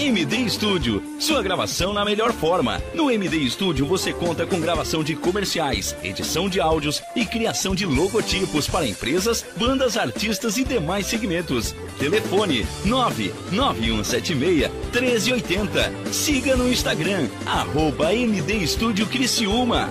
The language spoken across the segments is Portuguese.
MD Studio, sua gravação na melhor forma. No MD Studio você conta com gravação de comerciais, edição de áudios e criação de logotipos para empresas, bandas, artistas e demais segmentos. Telefone 99176 1380. Siga no Instagram, arroba MD Studio Criciúma.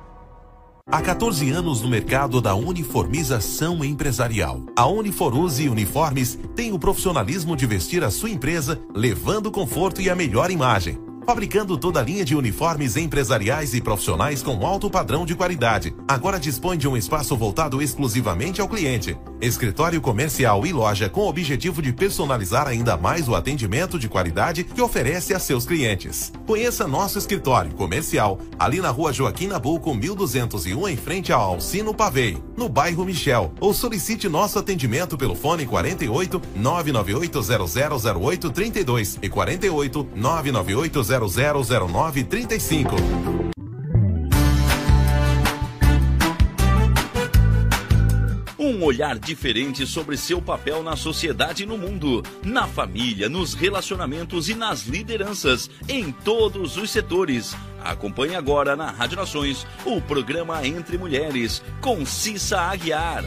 Há 14 anos no mercado da uniformização empresarial. A Uniforuse Uniformes tem o profissionalismo de vestir a sua empresa, levando conforto e a melhor imagem fabricando toda a linha de uniformes empresariais e profissionais com alto padrão de qualidade. Agora dispõe de um espaço voltado exclusivamente ao cliente. Escritório comercial e loja com o objetivo de personalizar ainda mais o atendimento de qualidade que oferece a seus clientes. Conheça nosso escritório comercial ali na rua Joaquim Nabuco, 1201, em frente ao Alcino Pavei, no bairro Michel. Ou solicite nosso atendimento pelo fone 48 998 000832 e 48 998 000935. Um olhar diferente sobre seu papel na sociedade e no mundo, na família, nos relacionamentos e nas lideranças, em todos os setores. Acompanhe agora na Rádio Nações o programa Entre Mulheres, com Cissa Aguiar.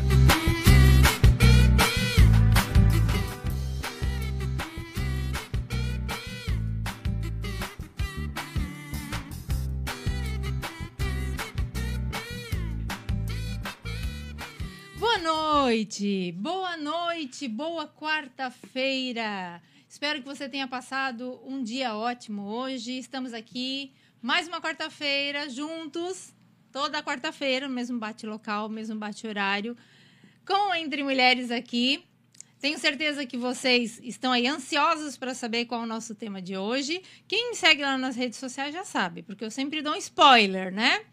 Noite, boa noite, boa quarta-feira. Espero que você tenha passado um dia ótimo hoje. Estamos aqui mais uma quarta-feira juntos, toda quarta-feira, mesmo bate local, mesmo bate horário, com Entre Mulheres aqui. Tenho certeza que vocês estão aí ansiosos para saber qual é o nosso tema de hoje. Quem me segue lá nas redes sociais já sabe, porque eu sempre dou um spoiler, né?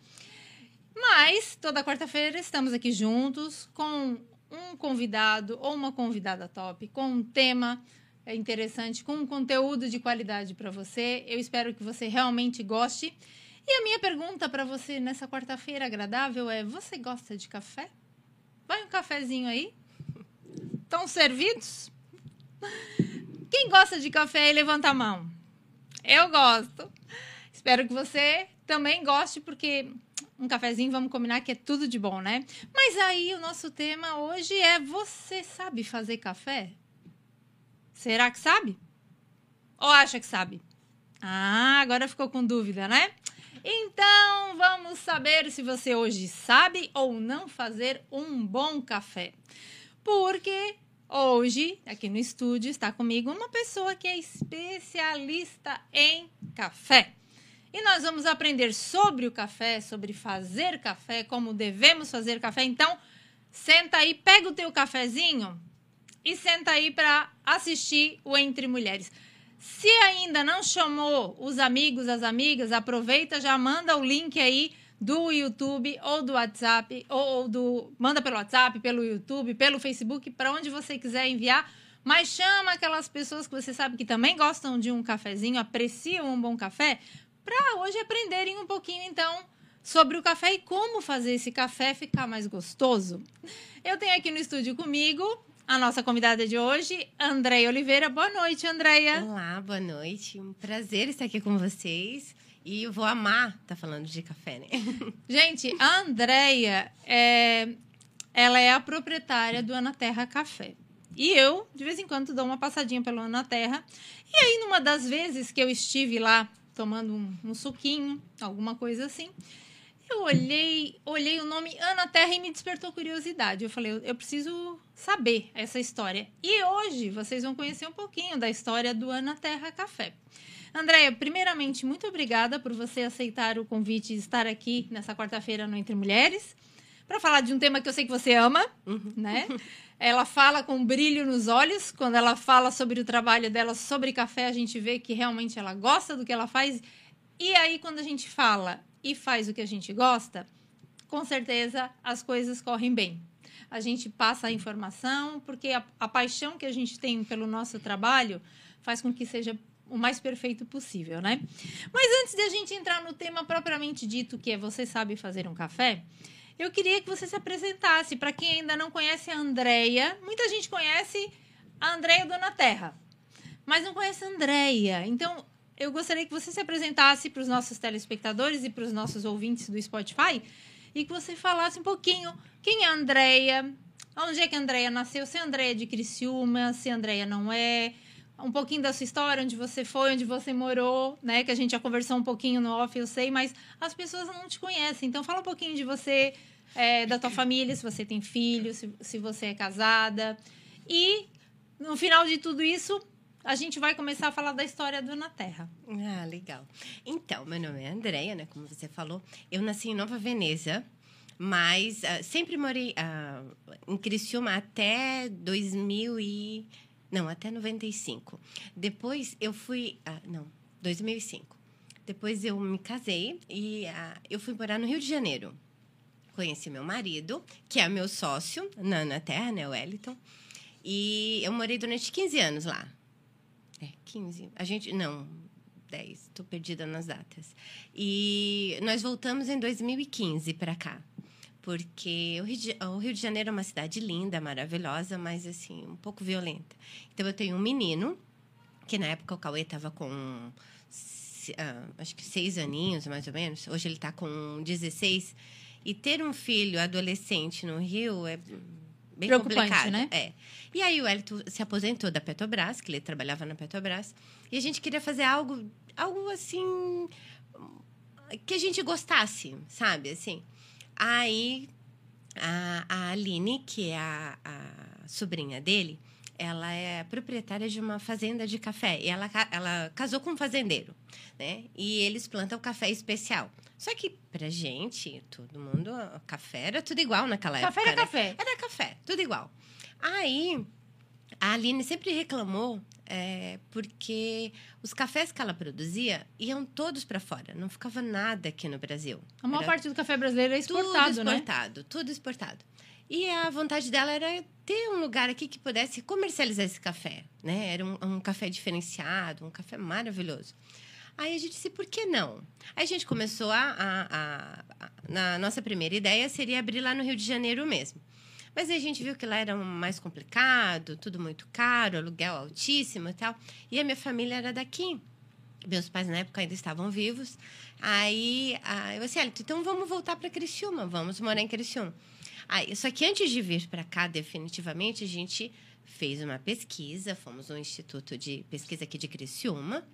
Mas toda quarta-feira estamos aqui juntos com um convidado ou uma convidada top, com um tema interessante, com um conteúdo de qualidade para você. Eu espero que você realmente goste. E a minha pergunta para você nessa quarta-feira agradável é: você gosta de café? Vai um cafezinho aí? Estão servidos? Quem gosta de café levanta a mão. Eu gosto. Espero que você também goste, porque um cafezinho, vamos combinar que é tudo de bom, né? Mas aí o nosso tema hoje é: você sabe fazer café? Será que sabe? Ou acha que sabe? Ah, agora ficou com dúvida, né? Então vamos saber se você hoje sabe ou não fazer um bom café. Porque hoje, aqui no estúdio, está comigo uma pessoa que é especialista em café. E nós vamos aprender sobre o café, sobre fazer café, como devemos fazer café. Então, senta aí, pega o teu cafezinho e senta aí para assistir o Entre Mulheres. Se ainda não chamou os amigos, as amigas, aproveita, já manda o link aí do YouTube ou do WhatsApp, ou do. Manda pelo WhatsApp, pelo YouTube, pelo Facebook, para onde você quiser enviar, mas chama aquelas pessoas que você sabe que também gostam de um cafezinho, apreciam um bom café, para hoje aprenderem um pouquinho então sobre o café e como fazer esse café ficar mais gostoso. Eu tenho aqui no estúdio comigo a nossa convidada de hoje, Andréia Oliveira. Boa noite, Andréia. Olá, boa noite. Um prazer estar aqui com vocês. E eu vou amar estar tá falando de café, né? Gente, a Andréia, é, ela é a proprietária do Ana Terra Café. E eu, de vez em quando, dou uma passadinha pelo Ana Terra. E aí, numa das vezes que eu estive lá tomando um, um suquinho, alguma coisa assim, eu olhei, olhei o nome Ana Terra e me despertou curiosidade. Eu falei, eu, eu preciso saber essa história. E hoje vocês vão conhecer um pouquinho da história do Ana Terra Café. Andréia, primeiramente, muito obrigada por você aceitar o convite de estar aqui nessa quarta-feira no Entre Mulheres para falar de um tema que eu sei que você ama, uhum. né? Ela fala com brilho nos olhos. Quando ela fala sobre o trabalho dela sobre café, a gente vê que realmente ela gosta do que ela faz. E aí, quando a gente fala e faz o que a gente gosta, com certeza as coisas correm bem. A gente passa a informação, porque a, a paixão que a gente tem pelo nosso trabalho faz com que seja o mais perfeito possível, né? Mas antes de a gente entrar no tema propriamente dito, que é você sabe fazer um café, eu queria que você se apresentasse. Para quem ainda não conhece a Andrea, muita gente conhece a Andrea Dona Terra, mas não conhece a Andrea. Então, eu gostaria que você se apresentasse para os nossos telespectadores e para os nossos ouvintes do Spotify e que você falasse um pouquinho quem é a Andrea, onde é que a Andrea nasceu, se a Andrea é de Criciúma, se a Andrea não é, um pouquinho da sua história, onde você foi, onde você morou, né? Que a gente já conversou um pouquinho no off, eu sei, mas as pessoas não te conhecem. Então, fala um pouquinho de você, é, da tua família, se você tem filhos, se, se você é casada. E, no final de tudo isso, a gente vai começar a falar da história do Na Terra. Ah, legal. Então, meu nome é Andréia, né? Como você falou. Eu nasci em Nova Veneza, mas uh, sempre morei uh, em Criciúma até 2000 e... Não, até 95. Depois eu fui... Uh, não, 2005. Depois eu me casei e eu fui morar no Rio de Janeiro. Conheci meu marido, que é meu sócio na, na Terra, né? Wellington. E eu morei durante 15 anos lá. É, 15. A gente. Não, 10. Estou perdida nas datas. E nós voltamos em 2015 para cá. Porque o Rio, de, o Rio de Janeiro é uma cidade linda, maravilhosa, mas assim, um pouco violenta. Então eu tenho um menino, que na época o Cauê estava com Uh, acho que seis aninhos, mais ou menos. Hoje ele está com 16. E ter um filho adolescente no Rio é bem Preocupante, complicado. né? É. E aí o Elito se aposentou da Petrobras, que ele trabalhava na Petrobras, e a gente queria fazer algo, algo assim que a gente gostasse, sabe? Assim. Aí a, a Aline, que é a, a sobrinha dele, ela é proprietária de uma fazenda de café e ela, ela casou com um fazendeiro, né? E eles plantam café especial. Só que pra gente, todo mundo, café era tudo igual naquela café época. Café era né? café. Era café, tudo igual. Aí a Aline sempre reclamou é, porque os cafés que ela produzia iam todos para fora, não ficava nada aqui no Brasil. A maior Era parte do café brasileiro é exportado, tudo exportado, né? Tudo exportado. E a vontade dela era ter um lugar aqui que pudesse comercializar esse café, né? Era um, um café diferenciado, um café maravilhoso. Aí a gente disse, por que não? Aí a gente começou a, a, a, a, Na nossa primeira ideia seria abrir lá no Rio de Janeiro mesmo. Mas aí a gente viu que lá era mais complicado, tudo muito caro, aluguel altíssimo e tal. E a minha família era daqui. Meus pais na época ainda estavam vivos. Aí eu disse, então vamos voltar para Criciúma, vamos morar em Criciúma. Aí, só que antes de vir para cá, definitivamente, a gente fez uma pesquisa, fomos um instituto de pesquisa aqui de Criciúma,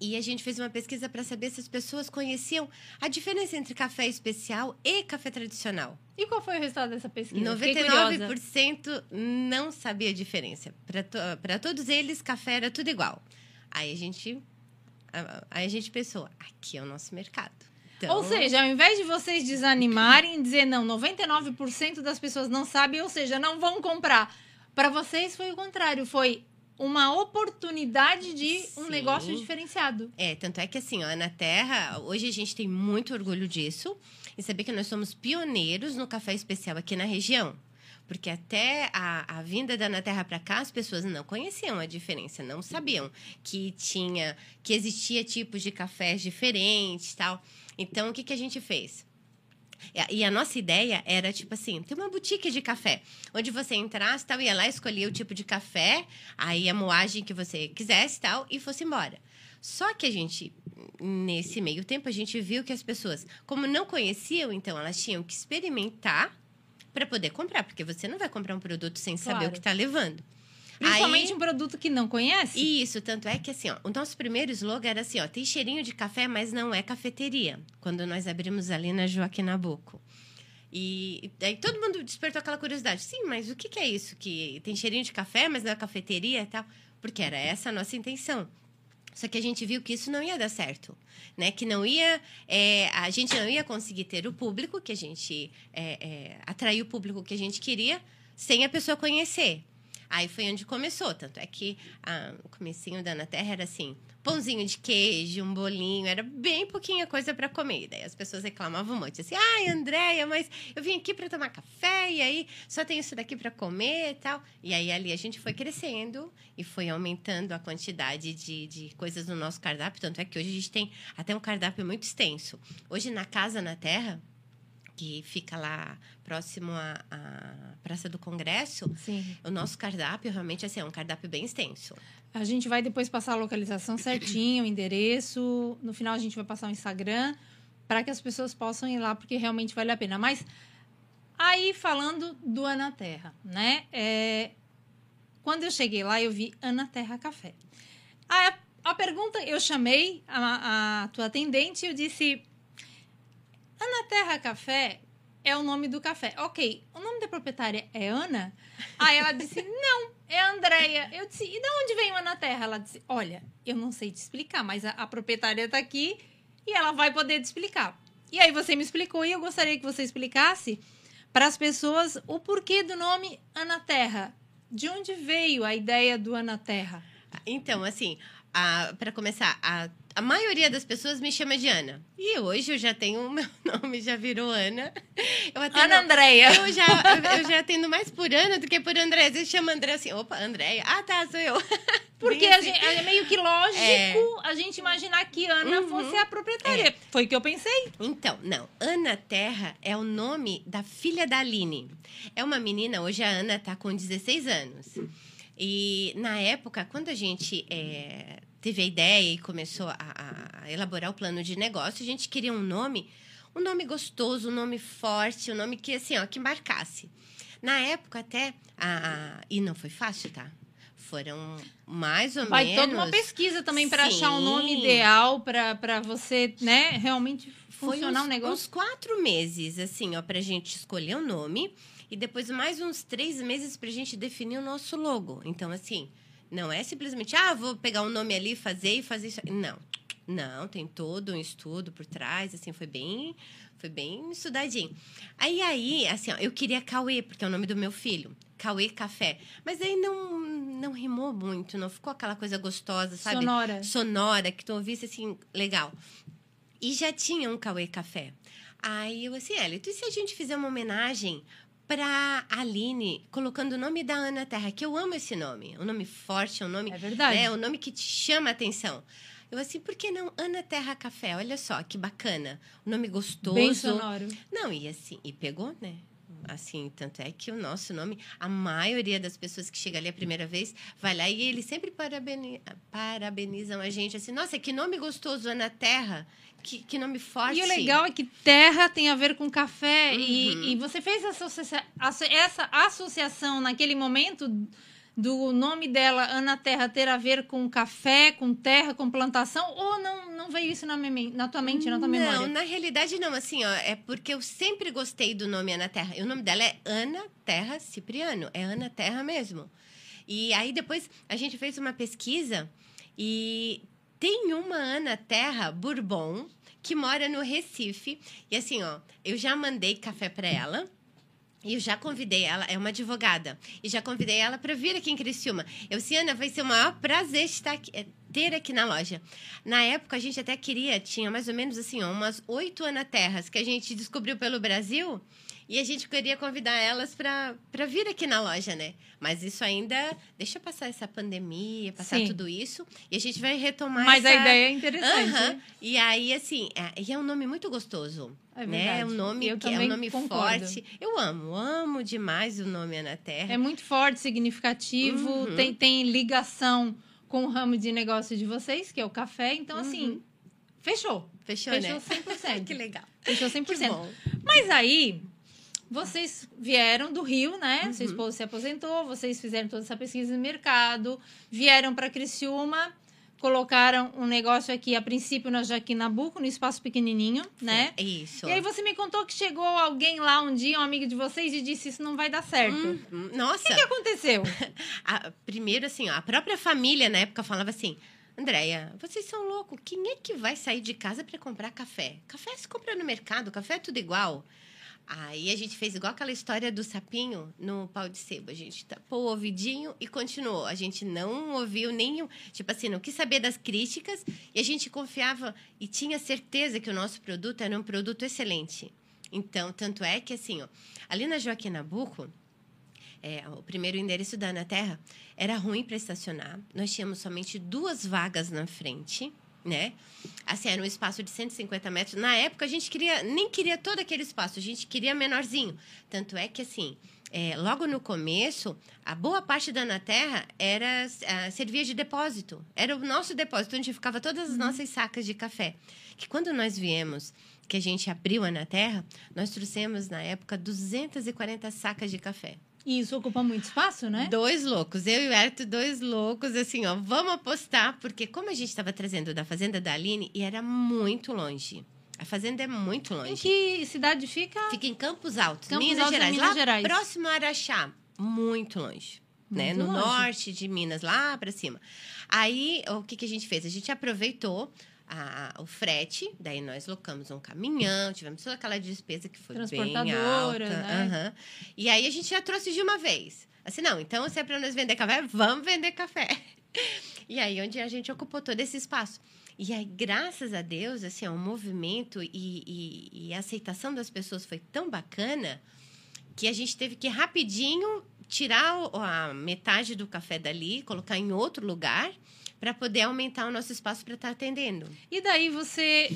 e a gente fez uma pesquisa para saber se as pessoas conheciam a diferença entre café especial e café tradicional. E qual foi o resultado dessa pesquisa? 99% não sabia a diferença. Para to todos eles, café era tudo igual. Aí a gente, aí a gente pensou, aqui é o nosso mercado. Então... Ou seja, ao invés de vocês desanimarem e dizer, não, 99% das pessoas não sabem, ou seja, não vão comprar. Para vocês foi o contrário, foi uma oportunidade de Sim. um negócio diferenciado. É, tanto é que assim, ó, na Terra, hoje a gente tem muito orgulho disso e saber que nós somos pioneiros no café especial aqui na região. Porque até a, a vinda da Ana Terra para cá, as pessoas não conheciam a diferença, não sabiam que tinha, que existia tipos de cafés diferentes tal. Então, o que, que a gente fez? E a nossa ideia era, tipo assim, ter uma boutique de café, onde você entrasse, tal, ia lá, escolhia o tipo de café, aí a moagem que você quisesse, tal, e fosse embora. Só que a gente, nesse meio tempo, a gente viu que as pessoas, como não conheciam, então elas tinham que experimentar para poder comprar, porque você não vai comprar um produto sem saber Claro. o que está levando. Principalmente Aí- um produto que não conhece. isso, tanto é que assim, ó, o nosso primeiro slogan era assim, ó, tem cheirinho de café, mas não é cafeteria. Quando nós abrimos ali na Joaquim Nabuco. E daí todo mundo despertou aquela curiosidade. Sim, mas o que, que é isso? Que tem cheirinho de café, mas não é cafeteria e tal? Porque era essa a nossa intenção. Só que a gente viu que isso não ia dar certo, né? Que não ia, é, a gente não ia conseguir ter o público que a gente é, é, atrair o público que a gente queria sem a pessoa conhecer. Aí foi onde começou, tanto é que ah, o comecinho da Ana Terra era assim, pãozinho de queijo, um bolinho, era bem pouquinha coisa para comer. E daí as pessoas reclamavam um monte, assim, ai, Andréia, mas eu vim aqui para tomar café e aí só tem isso daqui para comer e tal. E aí ali a gente foi crescendo e foi aumentando a quantidade de, de coisas no nosso cardápio, tanto é que hoje a gente tem até um cardápio muito extenso. Hoje na Casa na Terra, que fica lá próximo à, à Praça do Congresso, Sim. o nosso cardápio realmente assim, é um cardápio bem extenso. A gente vai depois passar a localização certinho, o endereço. No final a gente vai passar o Instagram para que as pessoas possam ir lá, porque realmente vale a pena. Mas aí falando do Ana Terra, né? É, quando eu cheguei lá, eu vi Ana Terra Café. A, a pergunta, eu chamei a, a tua atendente e eu disse: Ana Terra Café é o nome do café. Ok, o nome da proprietária é Ana? Aí ela disse: Não, é Andréia. Eu disse: E de onde veio Ana Terra? Ela disse: Olha, eu não sei te explicar, mas a, a proprietária está aqui e ela vai poder te explicar. E aí você me explicou e eu gostaria que você explicasse para as pessoas o porquê do nome Ana Terra. De onde veio a ideia do Ana Terra? Então, assim, para começar, a, a maioria das pessoas me chama de Ana. E hoje eu já tenho o meu nome, já virou Ana. Eu atendo, Ana Andréia. Eu já, eu já atendo mais por Ana do que por André. Às vezes chama André assim, opa, Andréia. Ah, tá, sou eu. Porque assim. gente- é meio que lógico É. a gente imaginar que Ana Uhum. fosse a proprietária. Foi o que eu pensei. Então, não. Ana Terra é o nome da filha da Aline. É uma menina, hoje a Ana está com 16 anos. E na época, quando a gente é, teve a ideia e começou a, a- elaborar o plano de negócio, a gente queria um nome, um nome gostoso, um nome forte, um nome que assim, ó, que marcasse. Na época até, a, a- e não foi fácil, tá? Foram mais ou Vai menos. toda uma pesquisa também para achar um nome ideal para você, né, realmente funcionar o negócio. uns quatro meses, assim, ó, pra gente escolher o nome. E depois mais uns três meses pra gente definir o nosso logo. Então, assim, não é simplesmente, ah, vou pegar um nome ali, fazer e fazer isso. Não. Não, tem todo um estudo por trás, assim, foi bem, foi bem estudadinho. Aí, aí, assim, ó, eu queria Cauê, porque é o nome do meu filho. Cauê Café. Mas aí não, não rimou muito, não ficou aquela coisa gostosa, sabe? Sonora. Sonora, que tu ouvisse, assim, legal. E já tinha um Cauê Café. Aí eu assim, Elito, e se a gente fizer uma homenagem pra Aline, colocando o nome da Ana Terra, que eu amo esse nome. Um nome forte, é um nome. É verdade. É um nome que te chama a atenção. Eu assim, por que não Ana Terra Café? Olha só, que bacana. Um nome gostoso. Bem sonoro. Não, e assim, e pegou, né? Assim, tanto é que o nosso nome, a maioria das pessoas que chega ali a primeira vez, vai lá e eles sempre parabeni- parabenizam a gente, assim, nossa, que nome gostoso, Ana Terra, que, que nome forte. E o legal é que terra tem a ver com café. Uhum. E, e você fez essa, associa- asso- essa associação naquele momento do nome dela, Ana Terra, ter a ver com café, com terra, com plantação? Ou não, não veio isso na, meme- na tua mente, na tua memória? Não, na realidade não, assim, ó, é porque eu sempre gostei do nome Ana Terra. E o nome dela é Ana Terra Cipriano, é Ana Terra mesmo. E aí depois a gente fez uma pesquisa e tem uma Ana Terra Bourbon que mora no Recife. E assim, ó, eu já mandei café para ela. E eu já convidei ela, é uma advogada, e já convidei ela para vir aqui em Criciúma. Eu disse, Ana, vai ser o maior prazer estar aqui, é, ter aqui na loja. Na época, a gente até queria, tinha mais ou menos assim, umas oito Ana Terras que a gente descobriu pelo Brasil. E a gente queria convidar elas para vir aqui na loja, né? Mas isso ainda. Deixa passar essa pandemia, passar Sim. tudo isso. E a gente vai retomar Mas essa... a ideia é interessante. Aham. E aí, assim, é, e é um nome muito gostoso. É né? É um nome Eu que é um nome concordo. forte. Eu amo, amo demais o nome Ana Terra. É muito forte, significativo, Uhum. tem, tem ligação com o ramo de negócio de vocês, que é o café. Então, assim, fechou. Fechou, Fechou né? 100%. que legal. Fechou Que 100%. bom. Mas aí, vocês vieram do Rio, né? Uhum. Seu esposo se aposentou, vocês fizeram toda essa pesquisa de mercado, vieram para Criciúma, colocaram um negócio aqui, a princípio na Joaquim Nabuco, no espaço pequenininho, né? É Isso. E aí você me contou que chegou alguém lá um dia, um amigo de vocês, e disse isso não vai dar certo. Uhum. Nossa. O que aconteceu? A- primeiro, assim, ó, a própria família na época falava assim: Andréia, vocês são loucos. Quem é que vai sair de casa para comprar café? Café se compra no mercado, café é tudo igual. Aí a gente fez igual aquela história do sapinho no pau de sebo. A gente tapou o ouvidinho e continuou. A gente não ouviu nenhum. Tipo assim, não quis saber das críticas e a gente confiava e tinha certeza que o nosso produto era um produto excelente. Então, tanto é que, assim, ó, ali na Joaquim Nabuco, é, o primeiro endereço da Ana Terra era ruim para estacionar. Nós tínhamos somente duas vagas na frente, né? Assim, era um espaço de 150 metros. Na época, a gente queria, nem queria todo aquele espaço, a gente queria menorzinho. Tanto é que, assim, é, logo no começo, a boa parte da Ana Terra era, ah, servia de depósito. Era o nosso depósito, onde ficava todas as nossas sacas de café. Que quando nós viemos, que a gente abriu a Ana Terra, nós trouxemos, na época, 240 sacas de café. E isso ocupa muito espaço, né? Dois loucos, eu e o Herto, dois loucos, assim, ó, vamos apostar, porque como a gente estava trazendo da fazenda da Aline, e era muito longe. A fazenda é muito Em longe. que cidade fica? Fica em Campos Altos, Campos Minas Altos, Gerais. Minas lá Gerais. próximo a Araxá, muito longe. né? Muito No longe. norte de Minas, lá para cima. Aí, o que, que a gente fez? A gente aproveitou a- o frete, daí nós locamos um caminhão, tivemos toda aquela despesa que foi bem Transportadora, alta. né? aham. E aí a gente já trouxe de uma vez. Assim, não, então se é para nós vender café, vamos vender café. E aí, onde a gente ocupou todo esse espaço. E aí, graças a Deus, assim, o movimento e, e- e a aceitação das pessoas foi tão bacana que a gente teve que rapidinho tirar a metade do café dali, colocar em outro lugar para poder aumentar o nosso espaço para estar atendendo. E daí você,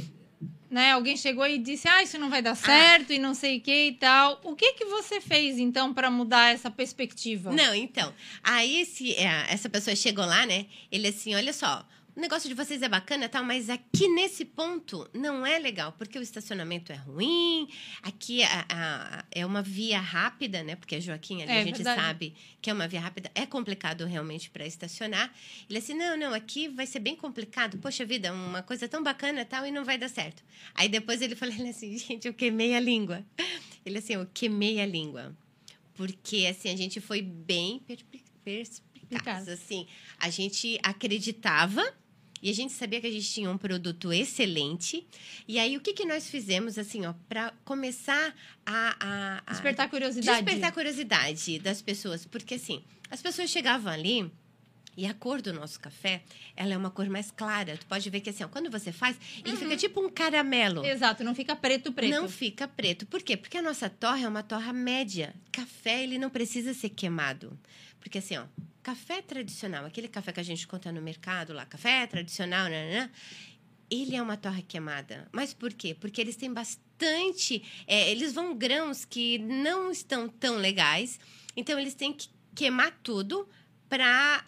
né, alguém chegou e disse, ah, isso não vai dar certo e não sei o que e tal. O que que você fez, então, para mudar essa perspectiva? Não, então, aí esse, é, essa pessoa chegou lá, né? Ele assim, olha só, o negócio de vocês é bacana, tal, mas aqui nesse ponto não é legal, porque o estacionamento é ruim, aqui a- a- é uma via rápida, né? Porque a Joaquim ali É a gente verdade. sabe que é uma via rápida, é complicado realmente para estacionar. Ele assim, não, não, aqui vai ser bem complicado, poxa vida, uma coisa tão bacana tal e não vai dar certo. Aí depois ele falou ele assim, gente, eu queimei a língua. Ele assim, eu queimei a língua. Porque, assim, a gente foi bem perspi- perspicaz, Perspicaz. assim. A gente acreditava e a gente sabia que a gente tinha um produto excelente. E aí, o que, que nós fizemos, assim, ó, para começar a, a, a Despertar curiosidade. despertar a curiosidade das pessoas? Porque, assim, as pessoas chegavam ali e a cor do nosso café, ela é uma cor mais clara. Tu pode ver que, assim, ó, quando você faz, ele fica tipo um caramelo. Exato, não fica preto, preto. Não fica preto. Por quê? Porque a nossa torra é uma torra média. Café, ele não precisa ser queimado. Porque assim, ó, café tradicional, aquele café que a gente conta no mercado lá, café tradicional, nananã, ele é uma torra queimada. Mas por quê? Porque eles têm bastante. é, eles vão grãos que não estão tão legais. Então, eles têm que queimar tudo para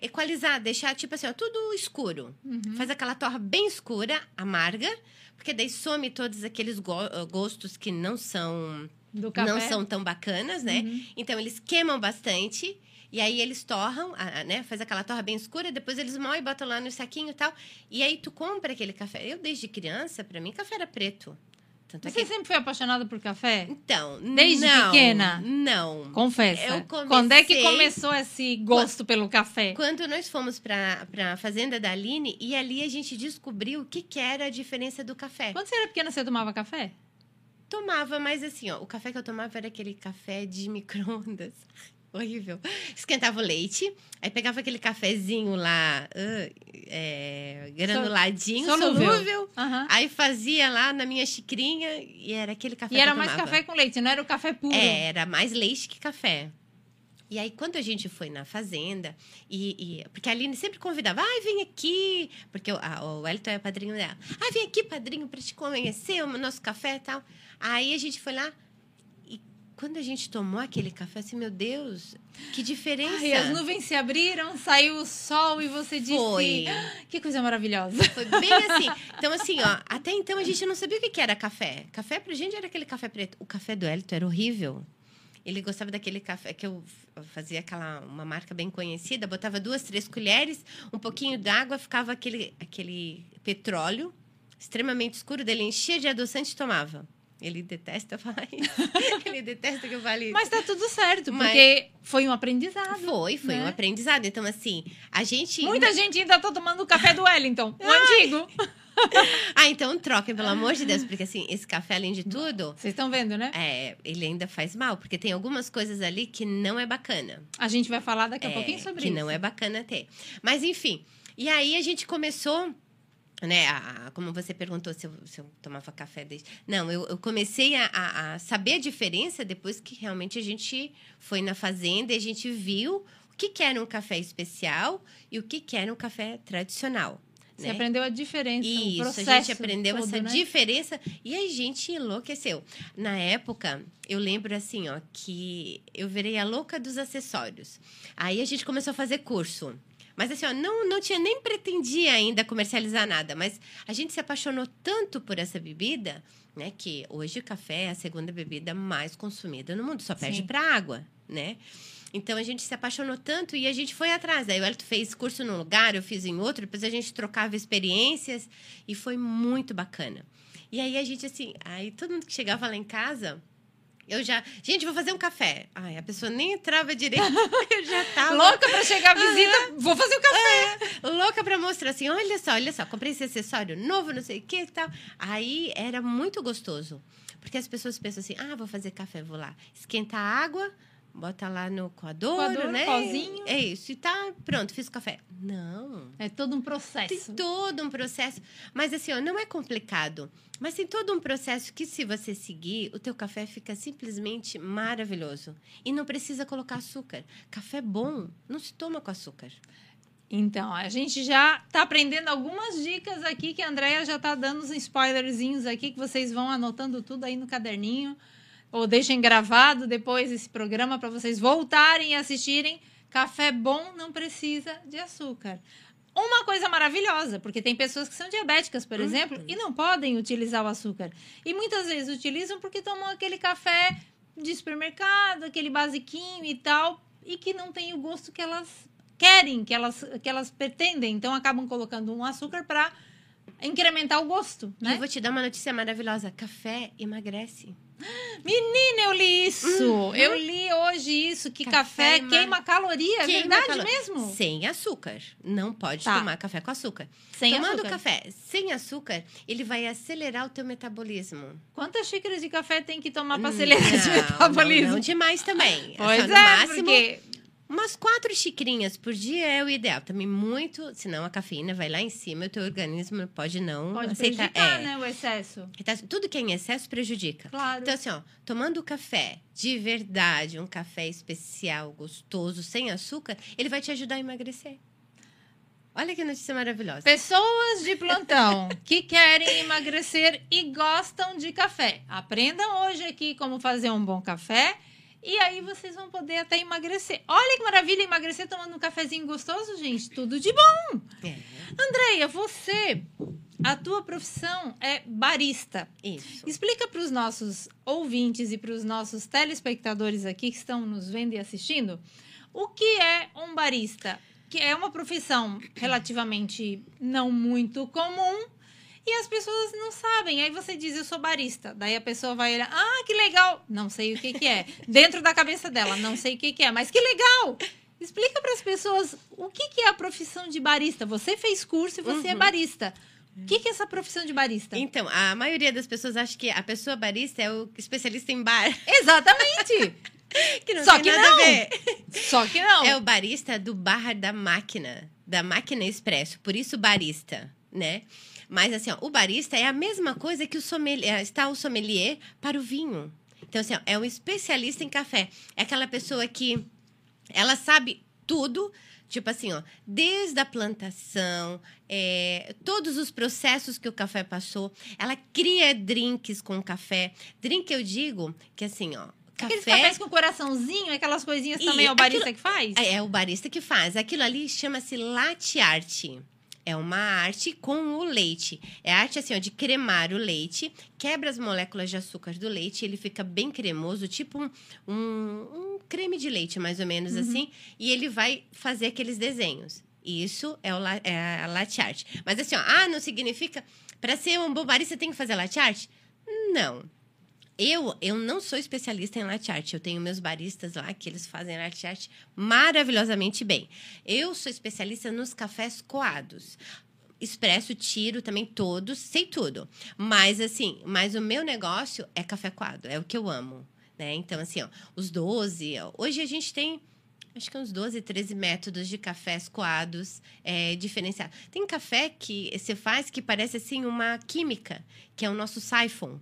equalizar, deixar tipo assim, ó, tudo escuro. Uhum. Faz aquela torra bem escura, amarga, porque daí some todos aqueles go- gostos que não são. Não são tão bacanas, né? Uhum. Então eles queimam bastante e aí eles torram, né? Faz aquela torra bem escura, depois eles moem e botam lá no saquinho e tal. E aí tu compra aquele café. Eu desde criança, para mim café era preto. Tanto é Você que sempre foi apaixonada por café? então, Desde não, pequena? Não. Confessa. Eu comecei- Quando é que começou esse gosto pelo café? Quando nós fomos para a fazenda da Aline e ali a gente descobriu o que, que era a diferença do café. Quando você era pequena, você tomava café? Tomava, mas assim, ó, o café que eu tomava era aquele café de micro-ondas. horrível. Esquentava o leite, aí pegava aquele cafezinho lá, ah, é, granuladinho, Solúvel. solúvel. Aham. Aí fazia lá na minha xicrinha e era aquele café E era mais café com leite, não era o café puro. É, era mais leite que café. E aí, quando a gente foi na fazenda, e, e- porque a Aline sempre convidava, ai, vem aqui, porque o, a, o Wellington é padrinho dela. Ai, vem aqui, padrinho, para te conhecer, o nosso café e tal. Aí a gente foi lá, e quando a gente tomou aquele café, assim, meu Deus, que diferença. Ai, as nuvens se abriram, saiu o sol e você disse... Foi. "Ah, Que coisa maravilhosa. Foi bem assim. Então, assim, ó, até então a gente não sabia o que era café. Café pra gente era aquele café preto. O café do Elton era horrível. Ele gostava daquele café que eu fazia aquela uma marca bem conhecida, botava duas, três colheres, um pouquinho d'água, ficava aquele aquele petróleo extremamente escuro dele, enchia de adoçante e tomava. Ele detesta falar isso. Ele detesta que eu fale isso. Mas tá tudo certo, Mas- porque foi um aprendizado. foi, foi né? um aprendizado. Então, assim, a gente. Muita gente ainda tá tomando o café do Wellington, o antigo. Ah, então troquem, pelo amor de Deus, porque assim, esse café, além de tudo, Vocês estão vendo, né? é, ele ainda faz mal, porque tem algumas coisas ali que não é bacana. A gente vai falar daqui a É, pouquinho sobre que isso. não é bacana ter. Mas enfim, e aí a gente começou, né? a- a- como você perguntou se eu, se eu tomava café desde. Não, eu, eu comecei a, a- saber a diferença depois que realmente a gente foi na fazenda e a gente viu o que, que era um café especial e o que, que era um café tradicional. Você né? aprendeu a diferença, o Isso, processo a gente aprendeu todo, essa né? diferença e a gente enlouqueceu. Na época, eu lembro assim, ó, que eu virei a louca dos acessórios. Aí a gente começou a fazer curso. Mas assim, ó, não, não tinha nem pretendia ainda comercializar nada, mas a gente se apaixonou tanto por essa bebida, né, que hoje o café é a segunda bebida mais consumida no mundo, só perde para água, né? Então a gente se apaixonou tanto e a gente foi atrás. Aí o Elton fez curso num lugar, eu fiz em outro, depois a gente trocava experiências e foi muito bacana. E aí a gente, assim, aí todo mundo que chegava lá em casa, eu já. Gente, vou fazer um café. Ai, a pessoa nem entrava direito, eu já tava. Louca pra chegar a visita, vou fazer o café. louca pra mostrar assim: olha só, olha só, comprei esse acessório novo, não sei o que e tal. Aí era muito gostoso. Porque as pessoas pensam assim: ah, vou fazer café, vou lá. Esquenta a água, bota lá no coador, Coador, né? pozinho. É isso, e tá pronto, fiz o café. Não. É todo um Tem processo. todo um processo. Mas assim, ó, não é complicado. Mas tem todo um processo que, se você seguir, o teu café fica simplesmente maravilhoso. E não precisa colocar açúcar. Café bom não se toma com açúcar. Então, a gente já tá aprendendo algumas dicas aqui que a Andrea já tá dando uns spoilerzinhos aqui que vocês vão anotando tudo aí no caderninho ou deixem gravado depois esse programa para vocês voltarem e assistirem. Café bom não precisa de açúcar. Uma coisa maravilhosa, porque tem pessoas que são diabéticas, por exemplo, e não podem utilizar o açúcar. E muitas vezes utilizam porque tomam aquele café de supermercado, aquele basiquinho e tal, e que não tem o gosto que elas querem, que elas, que elas pretendem. Então acabam colocando um açúcar para incrementar o gosto, E né? eu vou te dar uma notícia maravilhosa: café emagrece. Menina, eu li isso! Eu li hoje isso, que café, Café queima caloria. É Queima verdade calo- mesmo? Sem açúcar. Não pode Tá. tomar café com açúcar. Sem Tomando açúcar. café sem açúcar, ele vai acelerar o teu metabolismo. Quantas xícaras de café tem que tomar para Hum, acelerar não, metabolismo? Não, não demais também. Pois Só é, máximo, porque Umas quatro xicrinhas por dia é o ideal. Também muito, senão a cafeína vai lá em cima e o teu organismo pode não pode aceitar. prejudicar, é. né, o excesso. Então, tudo que é em excesso prejudica. Claro. Então, assim, ó, tomando café de verdade, um café especial, gostoso, sem açúcar, ele vai te ajudar a emagrecer. Olha que notícia maravilhosa. Pessoas de plantão que querem emagrecer e gostam de café. Aprendam hoje aqui como fazer um bom café e aí vocês vão poder até emagrecer. Olha que maravilha emagrecer tomando um cafezinho gostoso, gente. Tudo de bom. É, Andreia, você, a tua profissão é barista. isso. Explica para os nossos ouvintes e para os nossos telespectadores aqui que estão nos vendo e assistindo o que é um barista, que é uma profissão relativamente não muito comum e as pessoas não sabem. Aí você diz, eu sou barista. Daí a pessoa vai olhar, ah, que legal. Não sei o que, que é. Dentro da cabeça dela, não sei o que, que é, mas que legal. Explica para as pessoas o que, que é a profissão de barista. Você fez curso e você é barista. O que, que é essa profissão de barista? Então, a maioria das pessoas acha que a pessoa barista é o especialista em bar. Exatamente. que não Só tem que nada não. a ver. Só que não. É o barista do bar da máquina, da máquina expresso, por isso barista, né? Mas assim, ó, o barista é a mesma coisa que o sommelier, está o sommelier para o vinho. Então assim, ó, é um especialista em café. É aquela pessoa que ela sabe tudo, tipo assim, ó, desde a plantação, é, todos os processos que o café passou. Ela cria drinks com café. Drink eu digo que assim, ó, Aqueles café cafés com coraçãozinho, aquelas coisinhas E também é o barista aquilo- que faz? é, é o barista que faz. Aquilo ali chama-se latte art. É uma arte com o leite. É arte assim, ó, de cremar o leite, quebra as moléculas de açúcar do leite, ele fica bem cremoso, tipo um, um, um creme de leite, mais ou menos assim, e ele vai fazer aqueles desenhos. Isso é, o, la- é a latte art. Mas assim, ó, ah, não significa. Para ser um bom barista tem que fazer latte art? Não. Eu, eu não sou especialista em latte art. Eu tenho meus baristas lá que eles fazem latte art maravilhosamente bem. Eu sou especialista nos cafés coados. Expresso, tiro também todos, sei tudo. Mas assim, mas o meu negócio é café coado, é o que eu amo, né? Então assim, ó, os 12, ó, hoje a gente tem acho que uns 12, 13 métodos de cafés coados é, diferenciados. Tem café que você faz que parece assim uma química, que é o nosso siphon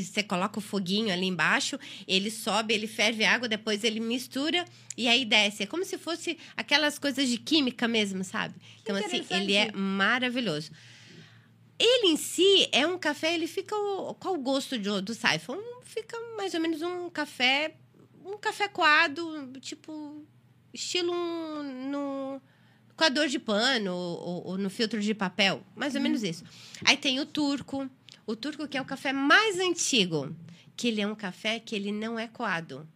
que você coloca o foguinho ali embaixo, ele sobe, ele ferve a água, depois ele mistura e aí desce. É como se fosse aquelas coisas de química mesmo, sabe? Então, assim, ele é maravilhoso. Ele em si é um café, ele fica. o- Qual o gosto do, do siphon? Fica mais ou menos um café. Um café coado, tipo. Estilo um, no coador de pano ou, ou no filtro de papel. Mais ou menos isso. Aí tem o turco. O turco que é o café mais antigo. Que ele é um café que ele não é coado.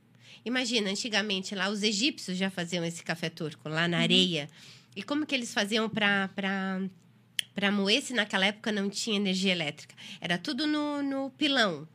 Imagina, antigamente lá, os egípcios já faziam esse café turco, lá na areia. E como que eles faziam para para moer se naquela época não tinha energia elétrica? Era tudo no, no pilão.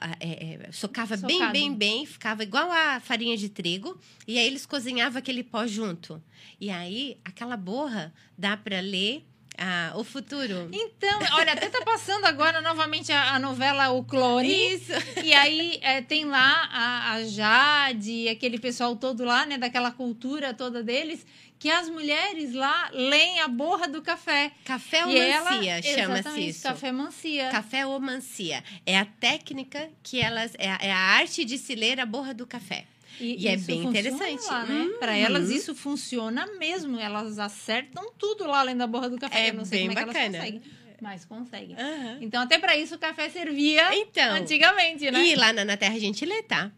Ah, é, é, socava bem, Socado. bem, bem, ficava igual a farinha de trigo, e aí eles cozinhavam aquele pó junto. E aí, aquela borra dá para ler ah, o futuro. Então, olha, até tá passando agora novamente a, a novela O Clone. Isso! E aí é, tem lá a, a Jade, aquele pessoal todo lá, né? Daquela cultura toda deles, que as mulheres lá leem a borra do café. Café ou mancia chama-se isso. Café mancia. Café ou mancia. É a técnica que elas. É a, é a arte de se ler a borra do café. E é isso bem interessante. Lá, né? Uhum. Para elas isso funciona mesmo. Elas acertam tudo lá além da borra do café. É Eu não sei bem como é que bacana. elas conseguem. Mas conseguem. Aham. Então, até para isso o café servia Então. antigamente, né? E lá na, na Terra a gente lê, tá?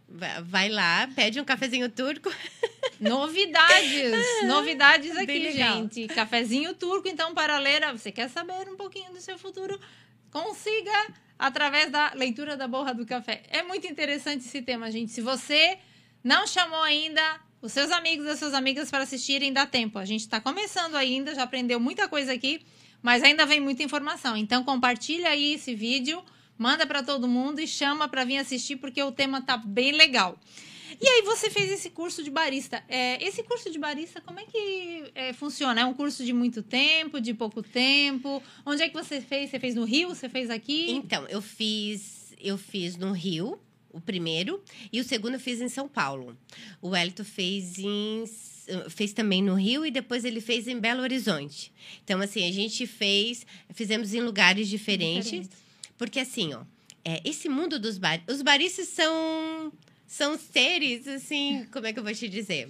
Vai, lá, pede um cafezinho turco. Novidades, novidades aqui, gente. Cafezinho turco, então, para ler, você quer saber um pouquinho do seu futuro? Consiga através da leitura da borra do café. É muito interessante esse tema, gente. Se você não chamou ainda os seus amigos e as suas amigas para assistirem, dá tempo. A gente está começando ainda, já aprendeu muita coisa aqui, mas ainda vem muita informação. Então, compartilha aí esse vídeo, manda para todo mundo e chama para vir assistir, porque o tema tá bem legal. E aí você fez esse curso de barista. É, esse curso de barista, como é que é, funciona? É um curso de muito tempo, de pouco tempo? Onde é que você fez? Você fez no Rio? Você fez aqui? Então, eu fiz, eu fiz no Rio, o primeiro, e o segundo eu fiz em São Paulo. O Wellington fez em fez também no Rio e depois ele fez em Belo Horizonte. Então, assim, a gente fez, fizemos em lugares diferentes, Diferentes. porque assim, ó, é, esse mundo dos bares, os baristas são são seres assim, como é que eu vou te dizer?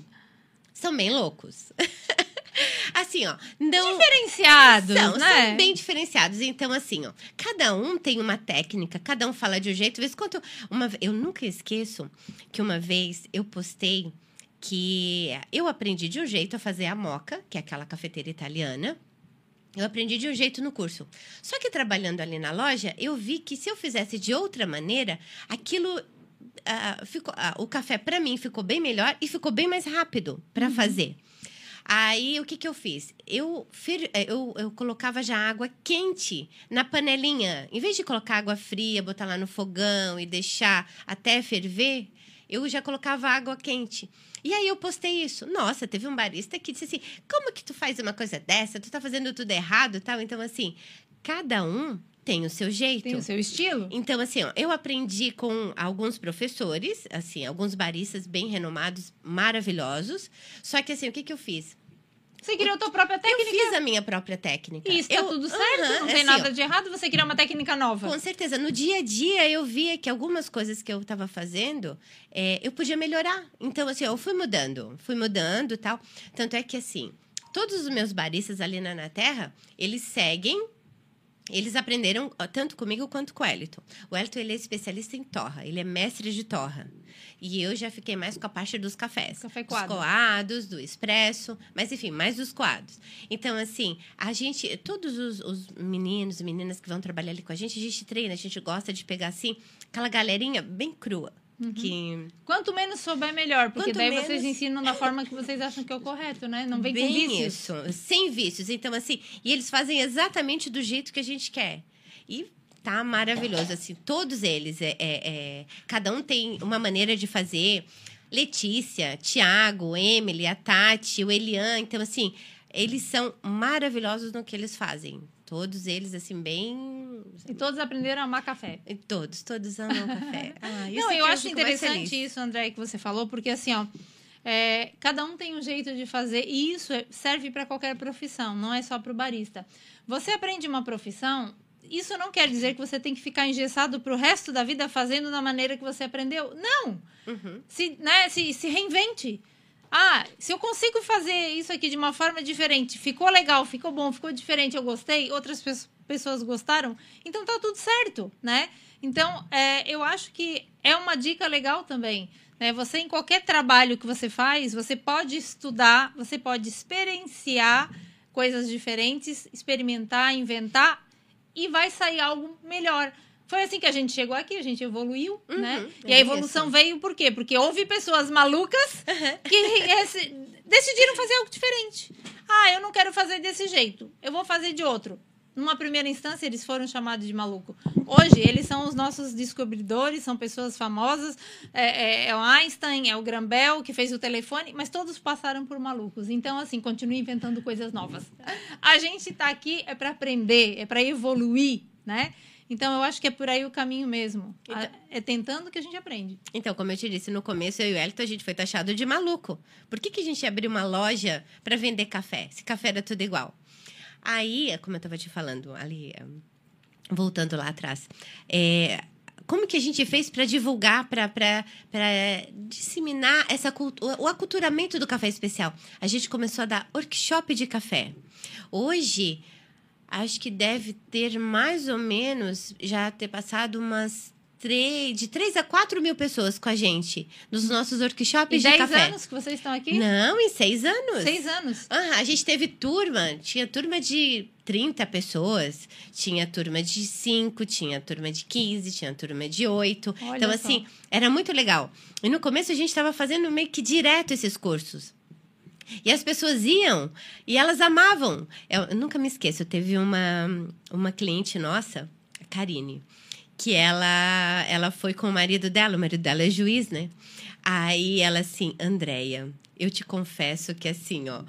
São bem loucos. assim, ó, não Diferenciados, são, né? são bem diferenciados. Então, assim, ó, cada um tem uma técnica, cada um fala de um jeito. Vez quanto uma, eu nunca esqueço que uma vez eu postei que eu aprendi de um jeito a fazer a moca, que é aquela cafeteira italiana. Eu aprendi de um jeito no curso. Só que trabalhando ali na loja, eu vi que se eu fizesse de outra maneira, aquilo ah, ficou, ah, o café para mim ficou bem melhor e ficou bem mais rápido para fazer. Aí o que, que eu fiz? Eu, eh, eu, eu colocava já água quente na panelinha. Em vez de colocar água fria, botar lá no fogão e deixar até ferver, eu já colocava água quente. E aí eu postei isso. Nossa, teve um barista que disse assim: como que tu faz uma coisa dessa? Tu tá fazendo tudo errado tal. Então, assim, cada um tem o seu jeito. Tem o seu estilo? Então, assim, ó, eu aprendi com alguns professores, assim, alguns baristas bem renomados, maravilhosos. Só que, assim, o que, que eu fiz? Você criou a tua própria técnica? Eu fiz a minha própria técnica. E isso tá eu, tudo certo, Aham, não tem assim, nada de errado você criar uma técnica nova. Com certeza. No dia a dia, eu via que algumas coisas que eu estava fazendo, é, eu podia melhorar. Então, assim, eu fui mudando. Fui mudando e tal. Tanto é que, assim, todos os meus baristas ali na, na Terra, eles seguem... Eles aprenderam tanto comigo quanto com o Wellington. O Wellington, ele é especialista em torra. Ele é mestre de torra. E eu já fiquei mais com a parte dos cafés. Café dos coado. coados, do expresso. Mas, enfim, mais dos coados. Então, assim, a gente... Todos os, os meninos e meninas que vão trabalhar ali com a gente, a gente treina. A gente gosta de pegar, assim, aquela galerinha bem crua. Que Quanto menos souber, melhor. Porque Quanto daí menos- vocês ensinam da forma que vocês acham que é o correto, né? Não vem com Bem vícios. isso, sem vícios. Então, assim, e eles fazem exatamente do jeito que a gente quer. E tá maravilhoso, assim, todos eles. É, é- é- cada um tem uma maneira de fazer. Letícia, Tiago, Emily, a Tati, o Elian. Então, assim, eles são maravilhosos no que eles fazem. Todos eles, assim, bem. E todos aprenderam a amar café. e Todos, todos amam café. Ah, isso Não, que eu acho interessante isso, André, que você falou, porque assim, ó, é, cada um tem um jeito de fazer e isso é- serve para qualquer profissão, não é só para o barista. Você aprende uma profissão, isso não quer dizer que você tem que ficar engessado para o resto da vida fazendo da maneira que você aprendeu. Não! Uhum. Se, né, se, se reinvente. Ah, se eu consigo fazer isso aqui de uma forma diferente, ficou legal, ficou bom, ficou diferente, eu gostei, outras pe- pessoas gostaram, então tá tudo certo, né? Então, é, eu acho que é uma dica legal também. Né? Você, em qualquer trabalho que você faz, você pode estudar, você pode experienciar coisas diferentes, experimentar, inventar, e vai sair algo melhor. Foi assim que a gente chegou aqui, a gente evoluiu, né? é E a evolução veio por quê? Porque houve pessoas malucas que decidiram fazer algo diferente. Ah, eu não quero fazer desse jeito, eu vou fazer de outro. Numa primeira instância, eles foram chamados de maluco. Hoje, eles são os nossos descobridores, são pessoas famosas. É, é- é o Einstein, é o Graham Bell, que fez o telefone, mas todos passaram por malucos. Então, assim, continue inventando coisas novas. A gente está aqui é para aprender, é para evoluir, né? Então, eu acho que é por aí o caminho mesmo. A- É tentando que a gente aprende. Então, como eu te disse, no começo eu e o Elton, a gente foi taxado de maluco. Por que, que a gente abriu uma loja para vender café? Se café era tudo igual. Aí, como eu estava te falando ali, eh, voltando lá atrás, é, como que a gente fez para divulgar, para disseminar essa cultura, o aculturamento do café especial? A gente começou a dar workshop de café. Hoje, acho que deve ter mais ou menos já ter passado umas três, de 3 a 4 mil pessoas com a gente nos nossos workshops de 10 café. anos que vocês estão aqui? Não, em seis anos. Seis anos. Ah, a gente teve turma, tinha turma de 30 pessoas, tinha turma de 5, tinha turma de 15, tinha turma de 8. Olha então, só. assim, era muito legal. E no começo a gente estava fazendo meio que direto esses cursos. E as pessoas iam e elas amavam. Eu, eu nunca me esqueço, teve uma, uma cliente nossa, a Karine, que ela, ela foi com o marido dela, o marido dela é juiz, né? Aí ela assim, Andréia, eu te confesso que assim, ó.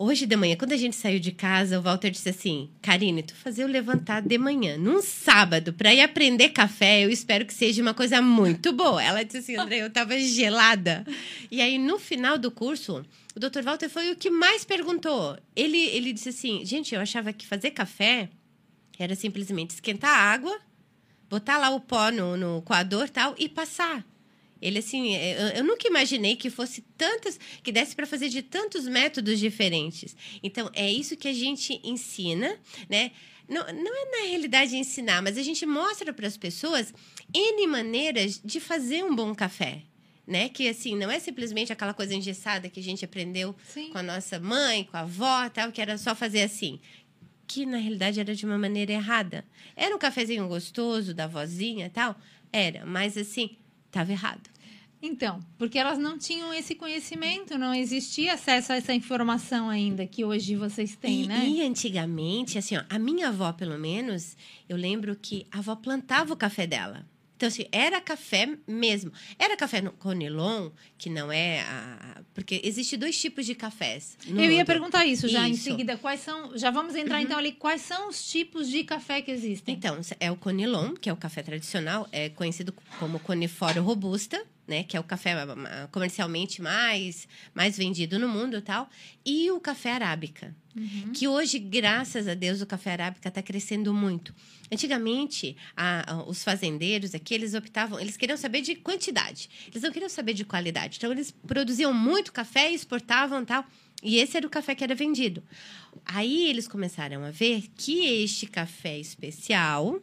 Hoje de manhã, quando a gente saiu de casa, o Walter disse assim: Karine, tu fazer eu levantar de manhã, num sábado, para ir aprender café, eu espero que seja uma coisa muito boa. Ela disse assim: André, eu tava gelada. E aí, no final do curso, o Dr. Walter foi o que mais perguntou. Ele, ele disse assim: gente, eu achava que fazer café era simplesmente esquentar a água, botar lá o pó no, no coador tal e passar. Ele, assim, eu, eu nunca imaginei que fosse tantos, que desse para fazer de tantos métodos diferentes. Então, é isso que a gente ensina, né? Não, não é na realidade ensinar, mas a gente mostra para as pessoas N maneiras de fazer um bom café. Né? Que assim, não é simplesmente aquela coisa engessada que a gente aprendeu Sim. com a nossa mãe, com a avó, tal, que era só fazer assim que na realidade era de uma maneira errada. Era um cafezinho gostoso da vozinha tal? Era, mas assim, estava errado. Então, porque elas não tinham esse conhecimento, não existia acesso a essa informação ainda que hoje vocês têm, e, né? e antigamente, assim, ó, a minha avó, pelo menos, eu lembro que a avó plantava o café dela. Então, assim, era café mesmo. Era café no Conilon, que não é a... Porque existe dois tipos de cafés. Eu ia mundo. perguntar isso já em Isso. Uhum. seguida. Quais são. Já vamos entrar então ali. Quais são os tipos de café que existem? Então, é o Conilon, que é o café tradicional, é conhecido como Coniforo Robusta, né? Que é o café comercialmente mais, mais vendido no mundo e tal. E o café arábica. Que hoje, graças a Deus, o café arábica está crescendo muito. Antigamente, a- a- os fazendeiros aqui, eles optavam, eles queriam saber de quantidade. Eles não queriam saber de qualidade. Então, eles produziam muito café exportavam tal. E esse era o café que era vendido. Aí eles começaram a ver que este café especial,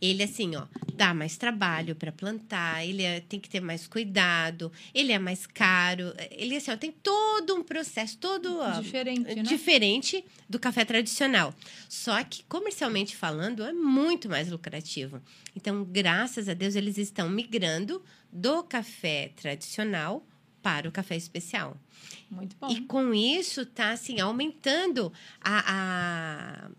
ele assim, ó, dá mais trabalho para plantar, ele é- tem que ter mais cuidado, ele é mais caro, ele assim, ó, tem todo um processo todo ó, Diferente, né? diferente do café tradicional. Só que comercialmente falando é muito mais lucrativo. Então, graças a Deus eles estão migrando do café tradicional para o café especial. Muito bom. E com isso tá assim aumentando a, a,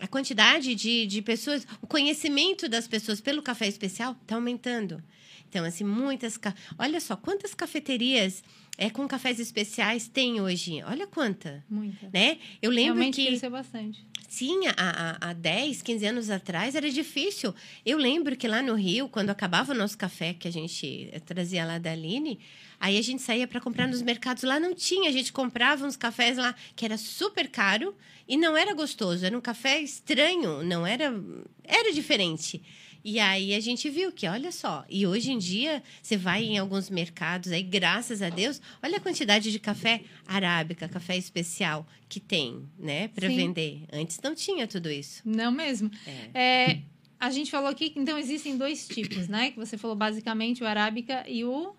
a quantidade de, de pessoas, o conhecimento das pessoas pelo café especial está aumentando. Então, assim, muitas. Olha só, quantas cafeterias é, com cafés especiais tem hoje? Olha quanta. Muita. Né? Eu lembro Realmente que. cresceu bastante. Sim, há, há, há 10, 15 anos atrás era difícil. Eu lembro que lá no Rio, quando acabava o nosso café que a gente trazia lá da Aline, aí a gente saía para comprar nos mercados. Lá não tinha, a gente comprava uns cafés lá que era super caro e não era gostoso. Era um café estranho, não era. Era diferente. E aí a gente viu que, olha só, e hoje em dia você vai em alguns mercados aí, graças a Deus, olha a quantidade de café arábica, café especial que tem, né, para vender. Antes não tinha tudo isso. Não mesmo. É. É, a gente falou aqui que então existem dois tipos, né? Que você falou basicamente o arábica e o.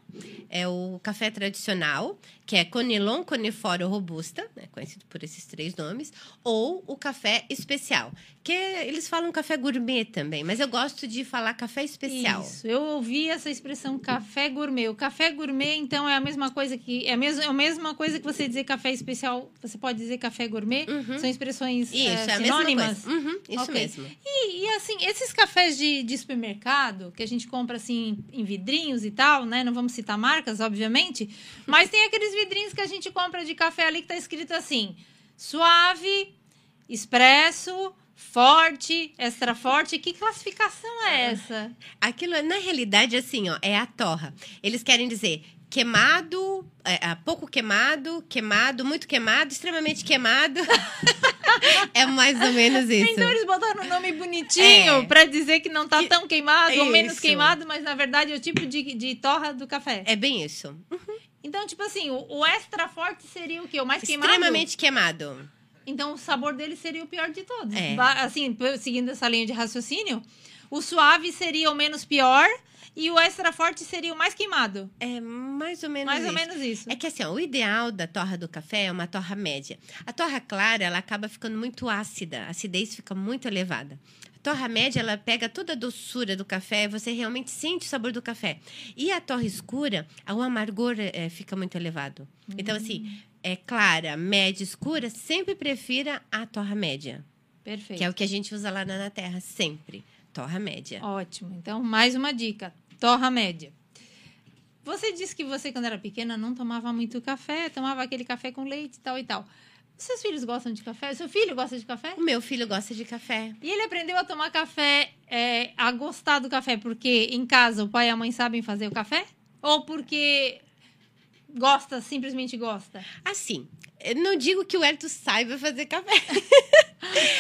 É o café tradicional, que é Conilon Coniforo Robusta, né, conhecido por esses três nomes, ou o café especial, que eles falam café gourmet também, mas eu gosto de falar café especial. Isso. Eu ouvi essa expressão café gourmet. O café gourmet, então, é a mesma coisa que. É a mesma, é a mesma coisa que você dizer café especial. Você pode dizer café gourmet? São expressões Uhum. Isso, é, é sinônimas? Uhum, isso Ok. mesmo. E, e, assim, esses cafés de, de supermercado, que a gente compra assim em vidrinhos e tal, né? Não vamos citar marcas, obviamente. Mas tem aqueles vidrinhos que a gente compra de café ali que tá escrito assim: suave, expresso, forte, extra forte. Que classificação é essa? Aquilo, na realidade, assim, ó, é a torra. Eles querem dizer queimado, é, ah, pouco queimado, queimado, muito queimado, extremamente queimado. é mais ou menos isso. Então eles botaram um nome bonitinho É. pra dizer que não tá tão queimado ou menos Isso. queimado, mas na verdade é o tipo de, de torra do café. É bem isso. Então, tipo assim, o, o extra forte seria o quê? O mais queimado? Extremamente queimado. Então, o sabor dele seria o pior de todos. É. Assim, seguindo essa linha de raciocínio, o suave seria o menos pior e o extra forte seria o mais queimado. É mais ou menos Mais ou isso. menos isso. É que assim, ó, o ideal da torra do café é uma torra média. A torra clara, ela acaba ficando muito ácida, a acidez fica muito elevada. A torra média, ela pega toda a doçura do café, você realmente sente o sabor do café. E a torra escura, o amargor eh, fica muito elevado. Então, assim, é clara, média, escura, sempre prefira a torra média, Perfeito. que é o que a gente usa lá na terra, sempre. Torra média. Ótimo. Então, mais uma dica: torra média. Você disse que você, quando era pequena, não tomava muito café, tomava aquele café com leite e tal e tal. Seus filhos gostam de café? Seu filho gosta de café? O meu filho gosta de café. E ele aprendeu a tomar café, é, a gostar do café, porque em casa o pai e a mãe sabem fazer o café? Ou porque gosta, simplesmente gosta? Assim, eu não digo que o Herto saiba fazer café.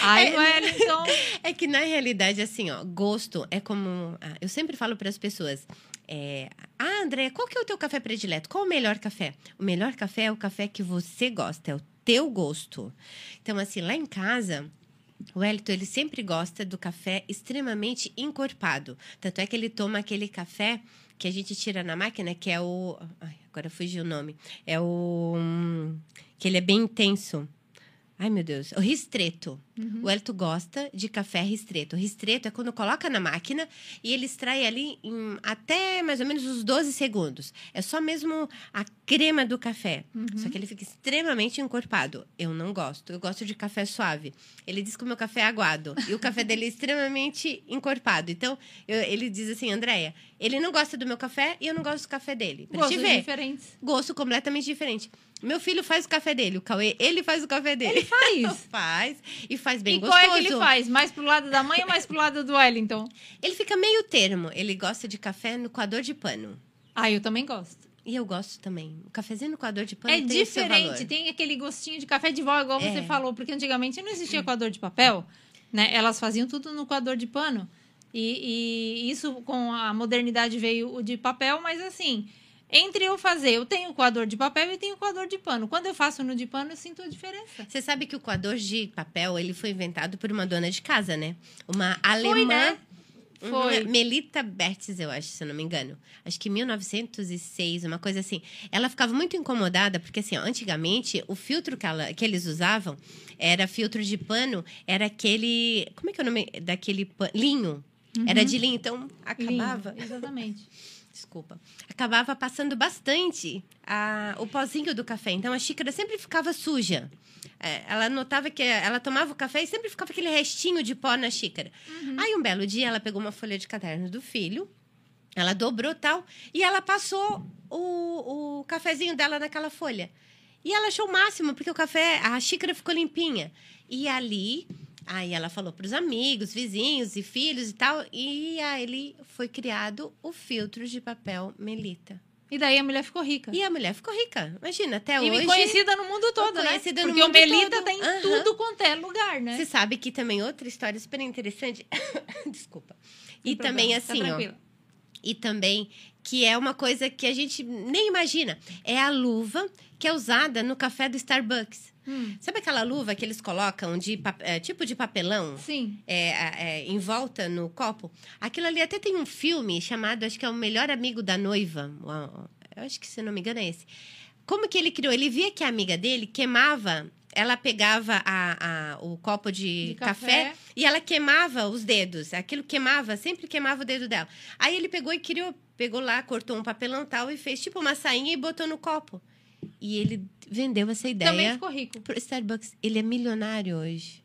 Ai, É, Wellington. É que na realidade, assim, ó, gosto é como. ah, Eu sempre falo para as pessoas. É, ah, André, qual que é o teu café predileto? Qual o melhor café? O melhor café é o café que você gosta, é o teu gosto. Então, assim, lá em casa, o Elton, ele sempre gosta do café extremamente encorpado. Tanto é que ele toma aquele café que a gente tira na máquina, que é o. Ai, agora fugiu o nome. É o. hum, que ele é bem intenso. Ai, meu Deus. O ristreto. O Elton gosta de café ristreto. O ristreto é quando coloca na máquina e ele extrai ali em até mais ou menos uns 12 segundos. É só mesmo a crema do café. Só que ele fica extremamente encorpado. Eu não gosto. Eu gosto de café suave. Ele diz que o meu café é aguado. E o café dele é extremamente encorpado. Então, eu- ele diz assim, Andréia, ele não gosta do meu café e eu não gosto do café dele. Pra te Gostos ver diferentes. gosto completamente diferente. Meu filho faz o café dele, o Cauê, ele faz o café dele. Ele faz. faz e faz bem e gostoso. qual é que ele faz? Mais pro lado da mãe ou mais pro lado do Wellington? Ele fica meio termo. Ele gosta de café no coador de pano. Ah, eu também gosto. E eu gosto também. O cafezinho no coador de pano É tem diferente, tem aquele gostinho de café de vó, igual É. você falou, porque antigamente não existia coador de papel, né? Elas faziam tudo no coador de pano. E, e isso com a modernidade veio o de papel, mas assim, entre eu fazer, eu tenho coador de papel e tenho coador de pano. Quando eu faço no de pano, eu sinto a diferença. Você sabe que o coador de papel, ele foi inventado por uma dona de casa, né? Uma alemã... né? Uhum, Foi. Melita Bertz, eu acho, se eu não me engano. Acho que 1906, uma coisa assim. Ela ficava muito incomodada, porque assim, ó, antigamente, o filtro que, ela, que eles usavam era filtro de pano, era aquele. Como é que é o nome daquele pano? Linho. Era de linho, então acabava. Lindo, exatamente. Desculpa. Acabava passando bastante a- o pozinho do café. Então a xícara sempre ficava suja. É, ela notava que ela tomava o café e sempre ficava aquele restinho de pó na xícara. Aí um belo dia ela pegou uma folha de caderno do filho, ela dobrou tal e ela passou o, o cafezinho dela naquela folha. E ela achou o máximo, porque o café, a xícara ficou limpinha. E ali, aí ela falou para os amigos, vizinhos e filhos e tal, e aí foi criado o filtro de papel Melita. E daí a mulher ficou rica. E a mulher ficou rica. Imagina, até E hoje. conhecida no mundo todo, né? Conhecida no Porque o mundo Melita todo. tem Aham. tudo quanto é lugar, né? Você sabe que também outra história super interessante. Desculpa. E Sem também problema, tá assim, ó. tranquila. E também que é uma coisa que a gente nem imagina. É a luva que é usada no café do Starbucks. Hum. Sabe aquela luva que eles colocam de é, tipo de papelão? Sim. é, é, em volta no copo. Aquilo ali até tem um filme chamado, acho que é o Melhor Amigo da Noiva. Eu acho que, se não me engano, é esse. Como que ele criou? Ele via que a amiga dele queimava. Ela pegava a, a- o copo de, De café. café. e ela queimava os dedos. Aquilo queimava, sempre queimava o dedo dela. Aí ele pegou e criou, pegou lá, cortou um papelão tal e fez tipo uma sainha e botou no copo. E ele vendeu essa ideia Também ficou rico. pro Starbucks. Ele é milionário hoje.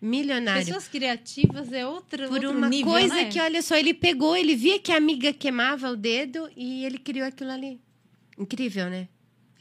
Milionário Pessoas criativas é outra, por uma nível, coisa né? que, olha só, ele pegou, ele via que a amiga queimava o dedo e ele criou aquilo ali. Incrível, né?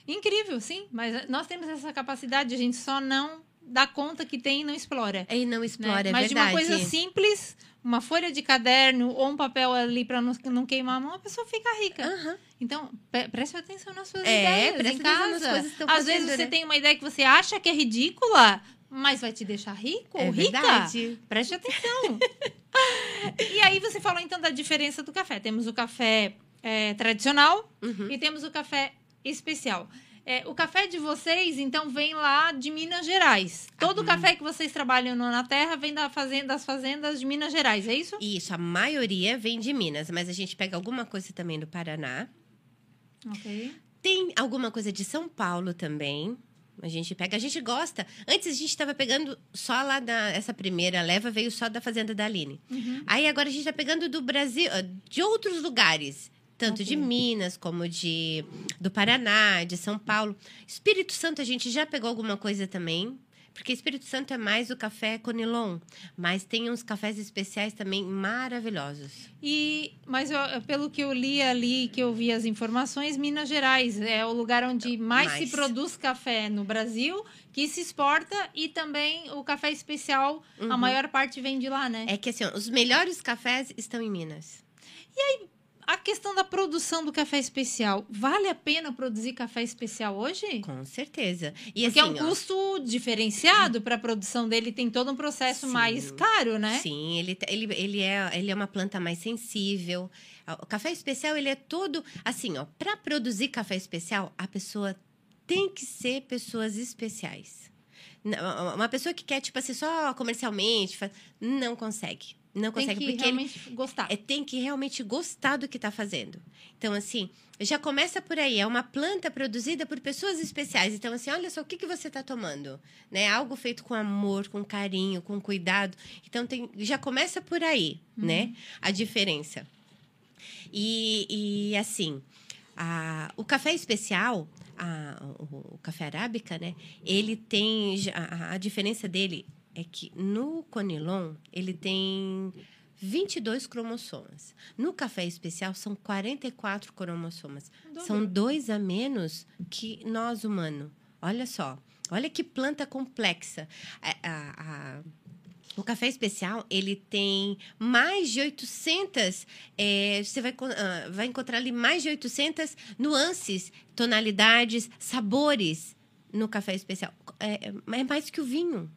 Incrível, sim. Mas nós temos essa capacidade, a gente só não dá conta que tem e não explora. E não né? explora, é Mas de verdade. uma coisa simples, uma folha de caderno ou um papel ali para não, não queimar a mão, a pessoa fica rica. Aham. Então, preste atenção nas suas É, ideias em casa. Às fazendo, vezes você né? tem uma ideia que você acha que é ridícula, mas vai te deixar rico É ou rica. verdade. Preste atenção. e aí você falou então da diferença do café. Temos o café é, tradicional Uhum. e temos o café especial. É, o café de vocês, então, vem lá de Minas Gerais. Todo Uhum. o café que vocês trabalham na terra vem da fazenda, das fazendas de Minas Gerais, é isso? Isso, a maioria vem de Minas, mas a gente pega alguma coisa também do Paraná. Ok. Tem alguma coisa de São Paulo também. A gente pega, a gente gosta. Antes a gente estava pegando só lá da. Essa primeira leva veio só da Fazenda da Aline. Uhum. Aí agora a gente está pegando do Brasil, de outros lugares. Tanto de. Minas, como de do Paraná, de São Paulo. Espírito Santo a gente já pegou alguma coisa também. Porque Espírito Santo é mais o café Conilon. Mas tem uns cafés especiais também maravilhosos. E, mas eu- pelo que eu li ali, que eu vi as informações, Minas Gerais é o lugar onde mais, Mais. se produz café no Brasil, que se exporta e também o café especial, a Uhum. maior parte vem de lá, né? É que assim, os melhores cafés estão em Minas. A questão da produção do café especial, vale a pena produzir café especial hoje? Com certeza. E Porque assim, é um ó, custo diferenciado para a produção dele, tem todo um processo Sim. mais caro, né? Sim, ele, te- ele, ele, é, ele é uma planta mais sensível. O café especial, ele é todo... Assim, ó, para produzir café especial, a pessoa tem que ser pessoas especiais. Uma pessoa que quer, tipo assim, só comercialmente, não consegue. Não Tem consegue, que porque ele realmente gostar. é, tem que realmente gostar do que está fazendo. Então, assim, já começa por aí. É uma planta produzida por pessoas especiais. Então, assim, olha só o que, que você está tomando. Né? Algo feito com amor, com carinho, com cuidado. Então, tem, já começa por aí, né? A diferença. E, e assim, a- o café especial, a- o, o café arábica, né? Ele tem. A, a diferença dele é que no conilon ele tem 22 cromossomas. No café especial são 44 cromossomas. São dois a menos que nós humanos. Olha só. Olha que planta complexa. A- a- a- o café especial, ele tem mais de 800, é, você vai, ah, vai encontrar ali mais de 800 nuances, tonalidades, sabores no café especial. É, é mais que o vinho.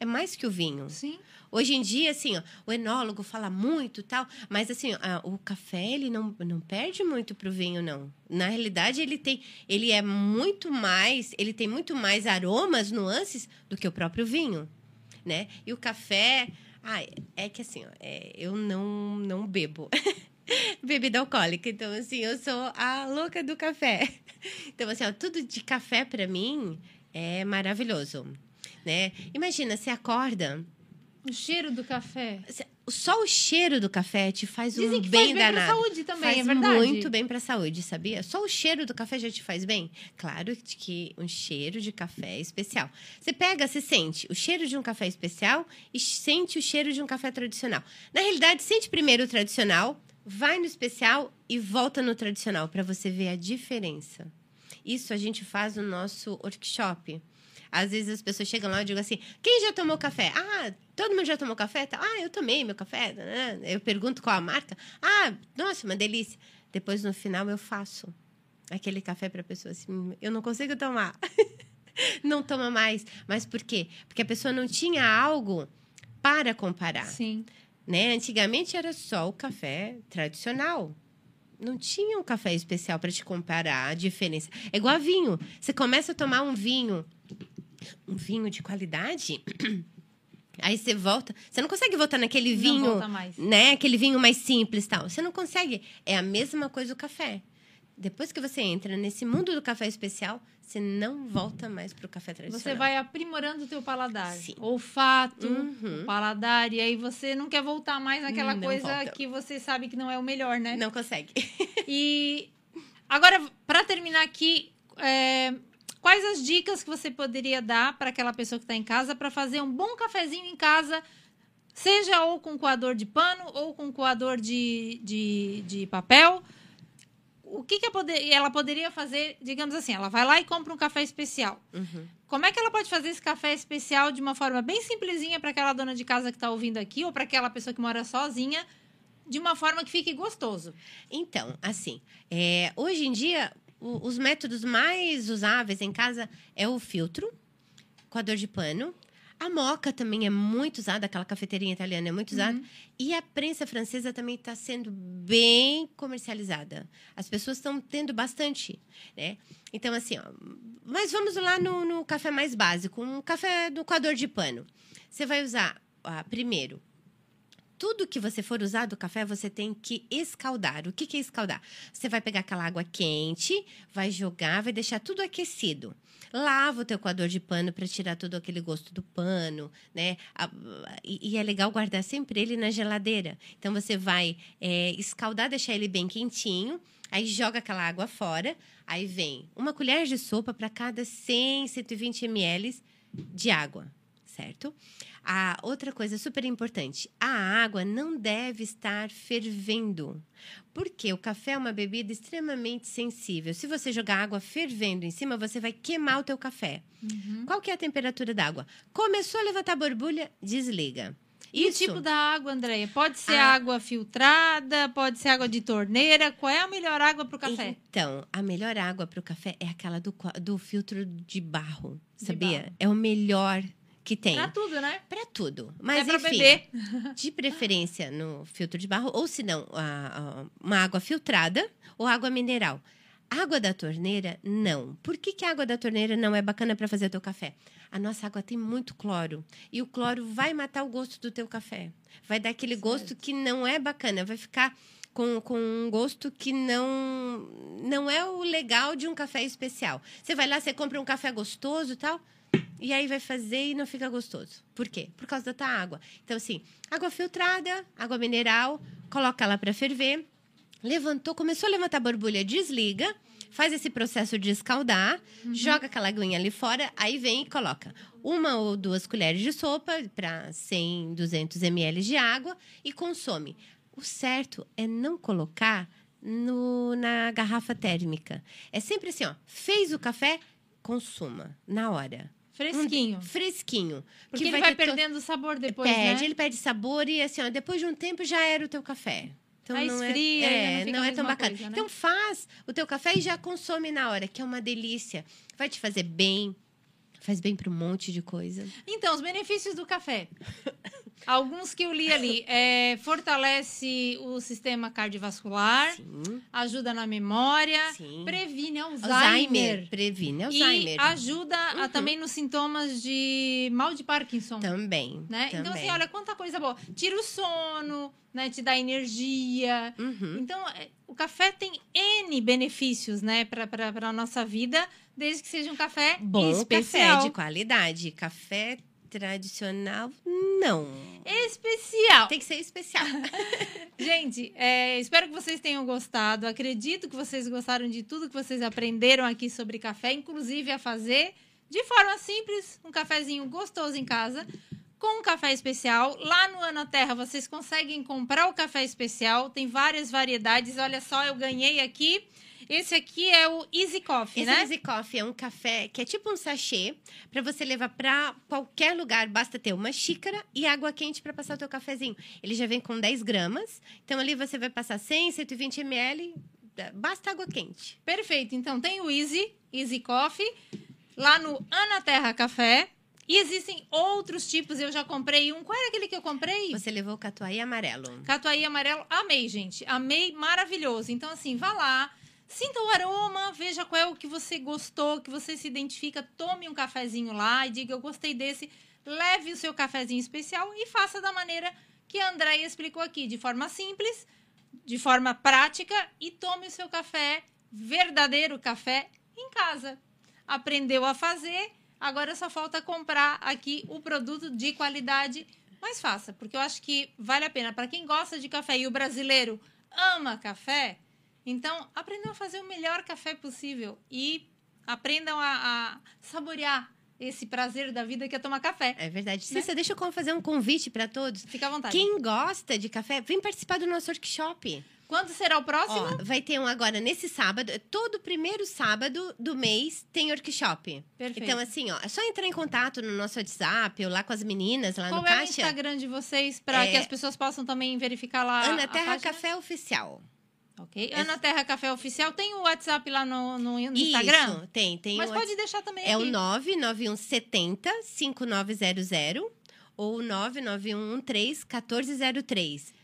É mais que o vinho. Sim. Hoje em dia, assim, ó, o enólogo fala muito tal, mas assim, ah, o café ele não, não perde muito pro vinho, não. Na realidade, ele tem, ele é muito mais, ele tem muito mais aromas, nuances do que o próprio vinho, né? E o café, ah, é que assim, ó, é, eu não não bebo bebida alcoólica, então assim, eu sou a louca do café. Então assim, ó, tudo de café para mim é maravilhoso, né? Imagina, você acorda O cheiro do café. só o cheiro do café te faz Dizem um que bem faz bem pra saúde também, faz é verdade. muito bem pra saúde, sabia? Só o cheiro do café já te faz bem? Claro que um cheiro de café é especial. Você pega, você sente o cheiro de um café especial e sente o cheiro de um café tradicional. Na realidade, sente primeiro o tradicional, vai no especial e volta no tradicional para você ver a diferença. Isso a gente faz no nosso workshop. Às vezes as pessoas chegam lá e digam assim: quem já tomou café? Ah, todo mundo já tomou café? Tá, Ah, eu tomei meu café. Eu pergunto qual a marca. Ah, nossa, uma delícia. Depois no final eu faço aquele café para a pessoa assim: eu não consigo tomar. não toma mais. Mas por quê? Porque a pessoa não tinha algo para comparar Sim. né? Antigamente era só o café tradicional. Não tinha um café especial para te comparar a diferença. É igual a vinho. Você começa a tomar um vinho, um vinho de qualidade, aí você volta. Você não consegue voltar naquele Não vinho, volta mais. né? Aquele vinho mais simples, tal. Você não consegue. É a mesma coisa o café. Depois que você entra nesse mundo do café especial, você não volta mais pro café tradicional. Você vai aprimorando o teu paladar. Sim. Olfato, Uhum. o paladar. E aí você não quer voltar mais naquela Não coisa volta. que você sabe que não é o melhor, né? Não consegue. E agora, para terminar aqui, é, quais as dicas que você poderia dar para aquela pessoa que está em casa para fazer um bom cafezinho em casa, seja ou com coador de pano ou com coador de, de, de papel? O que, que poder- ela poderia fazer, digamos assim, ela vai lá e compra um café especial. Uhum. Como é que ela pode fazer esse café especial de uma forma bem simplesinha para aquela dona de casa que está ouvindo aqui ou para aquela pessoa que mora sozinha, de uma forma que fique gostoso? Então, assim, é, hoje em dia, o- os métodos mais usáveis em casa é o filtro, coador de pano. A moca também é muito usada, aquela cafeteirinha italiana é muito usada. E a prensa francesa também está sendo bem comercializada. As pessoas estão tendo bastante, né? Então, assim, ó, mas vamos lá no, no café mais básico, um café do coador de pano. Você vai usar, ah, primeiro, tudo que você for usar do café, você tem que escaldar. O que, que é escaldar? Você vai pegar aquela água quente, vai jogar, vai deixar tudo aquecido. Lava o teu coador de pano para tirar todo aquele gosto do pano, né? E, e é legal guardar sempre ele na geladeira. Então você vai é, escaldar, deixar ele bem quentinho, aí joga aquela água fora, aí vem uma colher de sopa para cada 100, 120 ml de água, certo? A outra coisa super importante: a água não deve estar fervendo. Porque o café é uma bebida extremamente sensível. Se você jogar água fervendo em cima, você vai queimar o teu café. Qual que é a temperatura da água? Começou a levantar borbulha, desliga. E Isso. o tipo da água, Andréia? Pode ser Ah. água filtrada, pode ser água de torneira. Qual é a melhor água para o café? Então, a melhor água para o café é aquela do, do filtro de barro, De sabia? barro. É o melhor que tem. Pra tudo, né? Para tudo. Mas é pra enfim, beber. de preferência no filtro de barro, ou se não, a- a- uma água filtrada ou água mineral. Água da torneira, não. Por que, que a água da torneira não é bacana para fazer teu café? A nossa água tem muito cloro. E o cloro vai matar o gosto do teu café. Vai dar aquele gosto que não é bacana. Vai ficar com, com um gosto que não, não é o legal de um café especial. Você vai lá, você compra um café gostoso e tal. E aí vai fazer e não fica gostoso. Por quê? Por causa da tua água. Então, assim, água filtrada, água mineral, coloca ela para ferver. Levantou, começou a levantar borbulha, desliga, faz esse processo de escaldar, joga aquela aguinha ali fora, aí vem e coloca uma ou duas colheres de sopa para 100, 200 ml de água e consome. O certo é não colocar no, na garrafa térmica. É sempre assim, ó, fez o café, consuma na hora. Fresquinho. Fresquinho. Porque que ele vai to- perdendo o sabor depois, perde, né? ele perde sabor e assim, ó, depois de um tempo já era o teu café. Então Aí não esfria, é, é, não não é tão bacana. coisa, né? Então faz o teu café e já consome na hora, que é uma delícia. Vai te fazer bem, faz bem para um monte de coisa. Então, os benefícios do café. Alguns que eu li ali. É, fortalece o sistema cardiovascular, Sim. ajuda na memória, Sim. previne Alzheimer. Alzheimer, previne Alzheimer. E ajuda a- Uhum. também nos sintomas de mal de Parkinson. Também. né? Então, também. assim, olha quanta coisa boa. Tira o sono, né? Te dá energia. Uhum. Então, é, o café tem N benefícios, né, para a nossa vida, desde que seja um café Bom especial. café de qualidade. Café tradicional, não. Especial. Tem que ser especial. Gente, é, espero que vocês tenham gostado. Acredito que vocês gostaram de tudo que vocês aprenderam aqui sobre café, inclusive a fazer de forma simples um cafezinho gostoso em casa. Com um café especial. Lá no Ana Terra vocês conseguem comprar o café especial. Tem várias variedades. Olha só, eu ganhei aqui. Esse aqui é o Easy Coffee, Esse né? Easy Coffee é um café que é tipo um sachê para você levar para qualquer lugar. Basta ter uma xícara e água quente para passar o teu cafezinho. Ele já vem com 10 gramas. Então ali você vai passar 100, 120 ml. Basta água quente. Perfeito. Então tem o Easy, Easy Coffee, lá no Ana Terra Café. E existem outros tipos, eu já comprei um. Qual era aquele que eu comprei? Você levou o catuai amarelo. Catuai amarelo, amei, gente. Amei, maravilhoso. Então, assim, vá lá, sinta o aroma, veja qual é o que você gostou, que você se identifica, tome um cafezinho lá e diga, eu gostei desse. Leve o seu cafezinho especial e faça da maneira que a Andréia explicou aqui, de forma simples, de forma prática e tome o seu café, verdadeiro café, em casa. Aprendeu a fazer, agora só falta comprar aqui o produto de qualidade. Mas faça, porque eu acho que vale a pena. Para quem gosta de café e o brasileiro ama café, então aprendam a fazer o melhor café possível e aprendam a, a saborear esse prazer da vida que é tomar café. É verdade. Né? Cissa, deixa eu fazer um convite para todos. Fica à vontade. Quem gosta de café, vem participar do nosso workshop. Quando será o próximo? Ó, vai ter um agora nesse sábado. Todo primeiro sábado do mês tem workshop. Perfeito. Então, assim, ó, é só entrar em contato no nosso WhatsApp ou lá com as meninas lá Qual no é o caixa. Instagram de vocês para É- que as pessoas possam também verificar lá Ana a Terra? Café Oficial. Ok. Ana Terra Café Oficial. Tem o WhatsApp lá no, no, no Instagram? Isso, tem. tem Mas o pode deixar também É o aqui. 99170 5900 ou 99113 1403.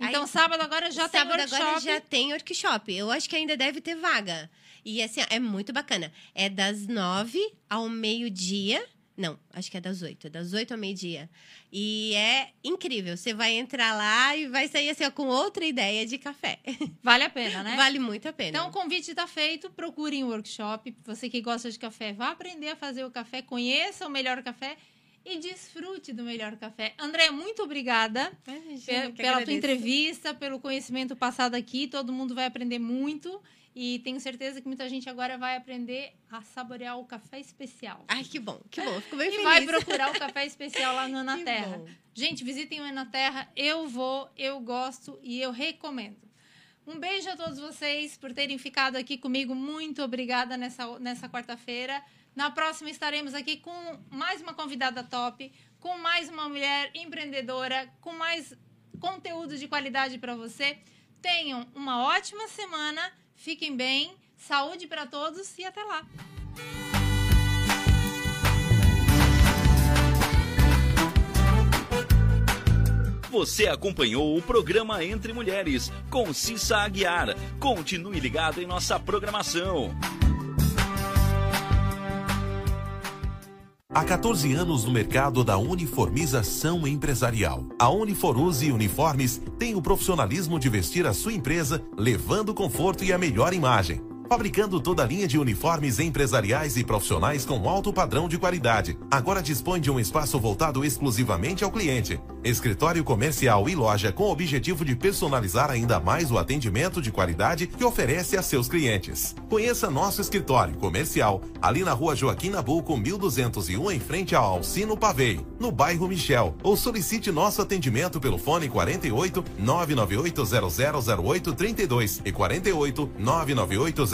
Então, Aí- sábado agora já tem Sábado workshop. agora já tem workshop. Eu acho que ainda deve ter vaga. E assim, é muito bacana. É das nove ao meio-dia. Não, acho que é das oito. É das oito ao meio-dia. E é incrível. Você vai entrar lá e vai sair assim, ó, com outra ideia de café. Vale a pena, né? Vale muito a pena. Então, o convite está feito. Procurem o workshop. Você que gosta de café, vá aprender a fazer o café, conheça o melhor café e desfrute do melhor café. André, muito obrigada pe- pela tua entrevista, pelo conhecimento passado aqui. Todo mundo vai aprender muito. E tenho certeza que muita gente agora vai aprender a saborear o café especial. Ai, que bom, que bom. Fico bem E feliz. vai procurar o café especial lá no Ana Terra. Gente, visitem o Ana Terra. Eu vou, eu gosto e eu recomendo. Um beijo a todos vocês por terem ficado aqui comigo. Muito obrigada nessa, nessa quarta-feira. Na próxima estaremos aqui com mais uma convidada top, com mais uma mulher empreendedora, com mais conteúdo de qualidade para você. Tenham uma ótima semana, fiquem bem, saúde para todos e até lá. Você acompanhou o programa Entre Mulheres com Cissa Aguiar. Continue ligado em nossa programação. Há 14 anos no mercado da uniformização empresarial. A Uniforuse Uniformes tem o profissionalismo de vestir a sua empresa, levando conforto e a melhor imagem fabricando toda a linha de uniformes empresariais e profissionais com alto padrão de qualidade. Agora dispõe de um espaço voltado exclusivamente ao cliente. Escritório comercial e loja com o objetivo de personalizar ainda mais o atendimento de qualidade que oferece a seus clientes. Conheça nosso escritório comercial ali na rua Joaquim Nabuco, 1201, em frente ao Alcino Pavei, no bairro Michel. Ou solicite nosso atendimento pelo fone 48 998 000832 e 48 998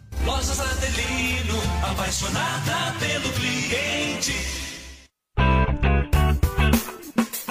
Lojas Adelino, apaixonada pelo cliente.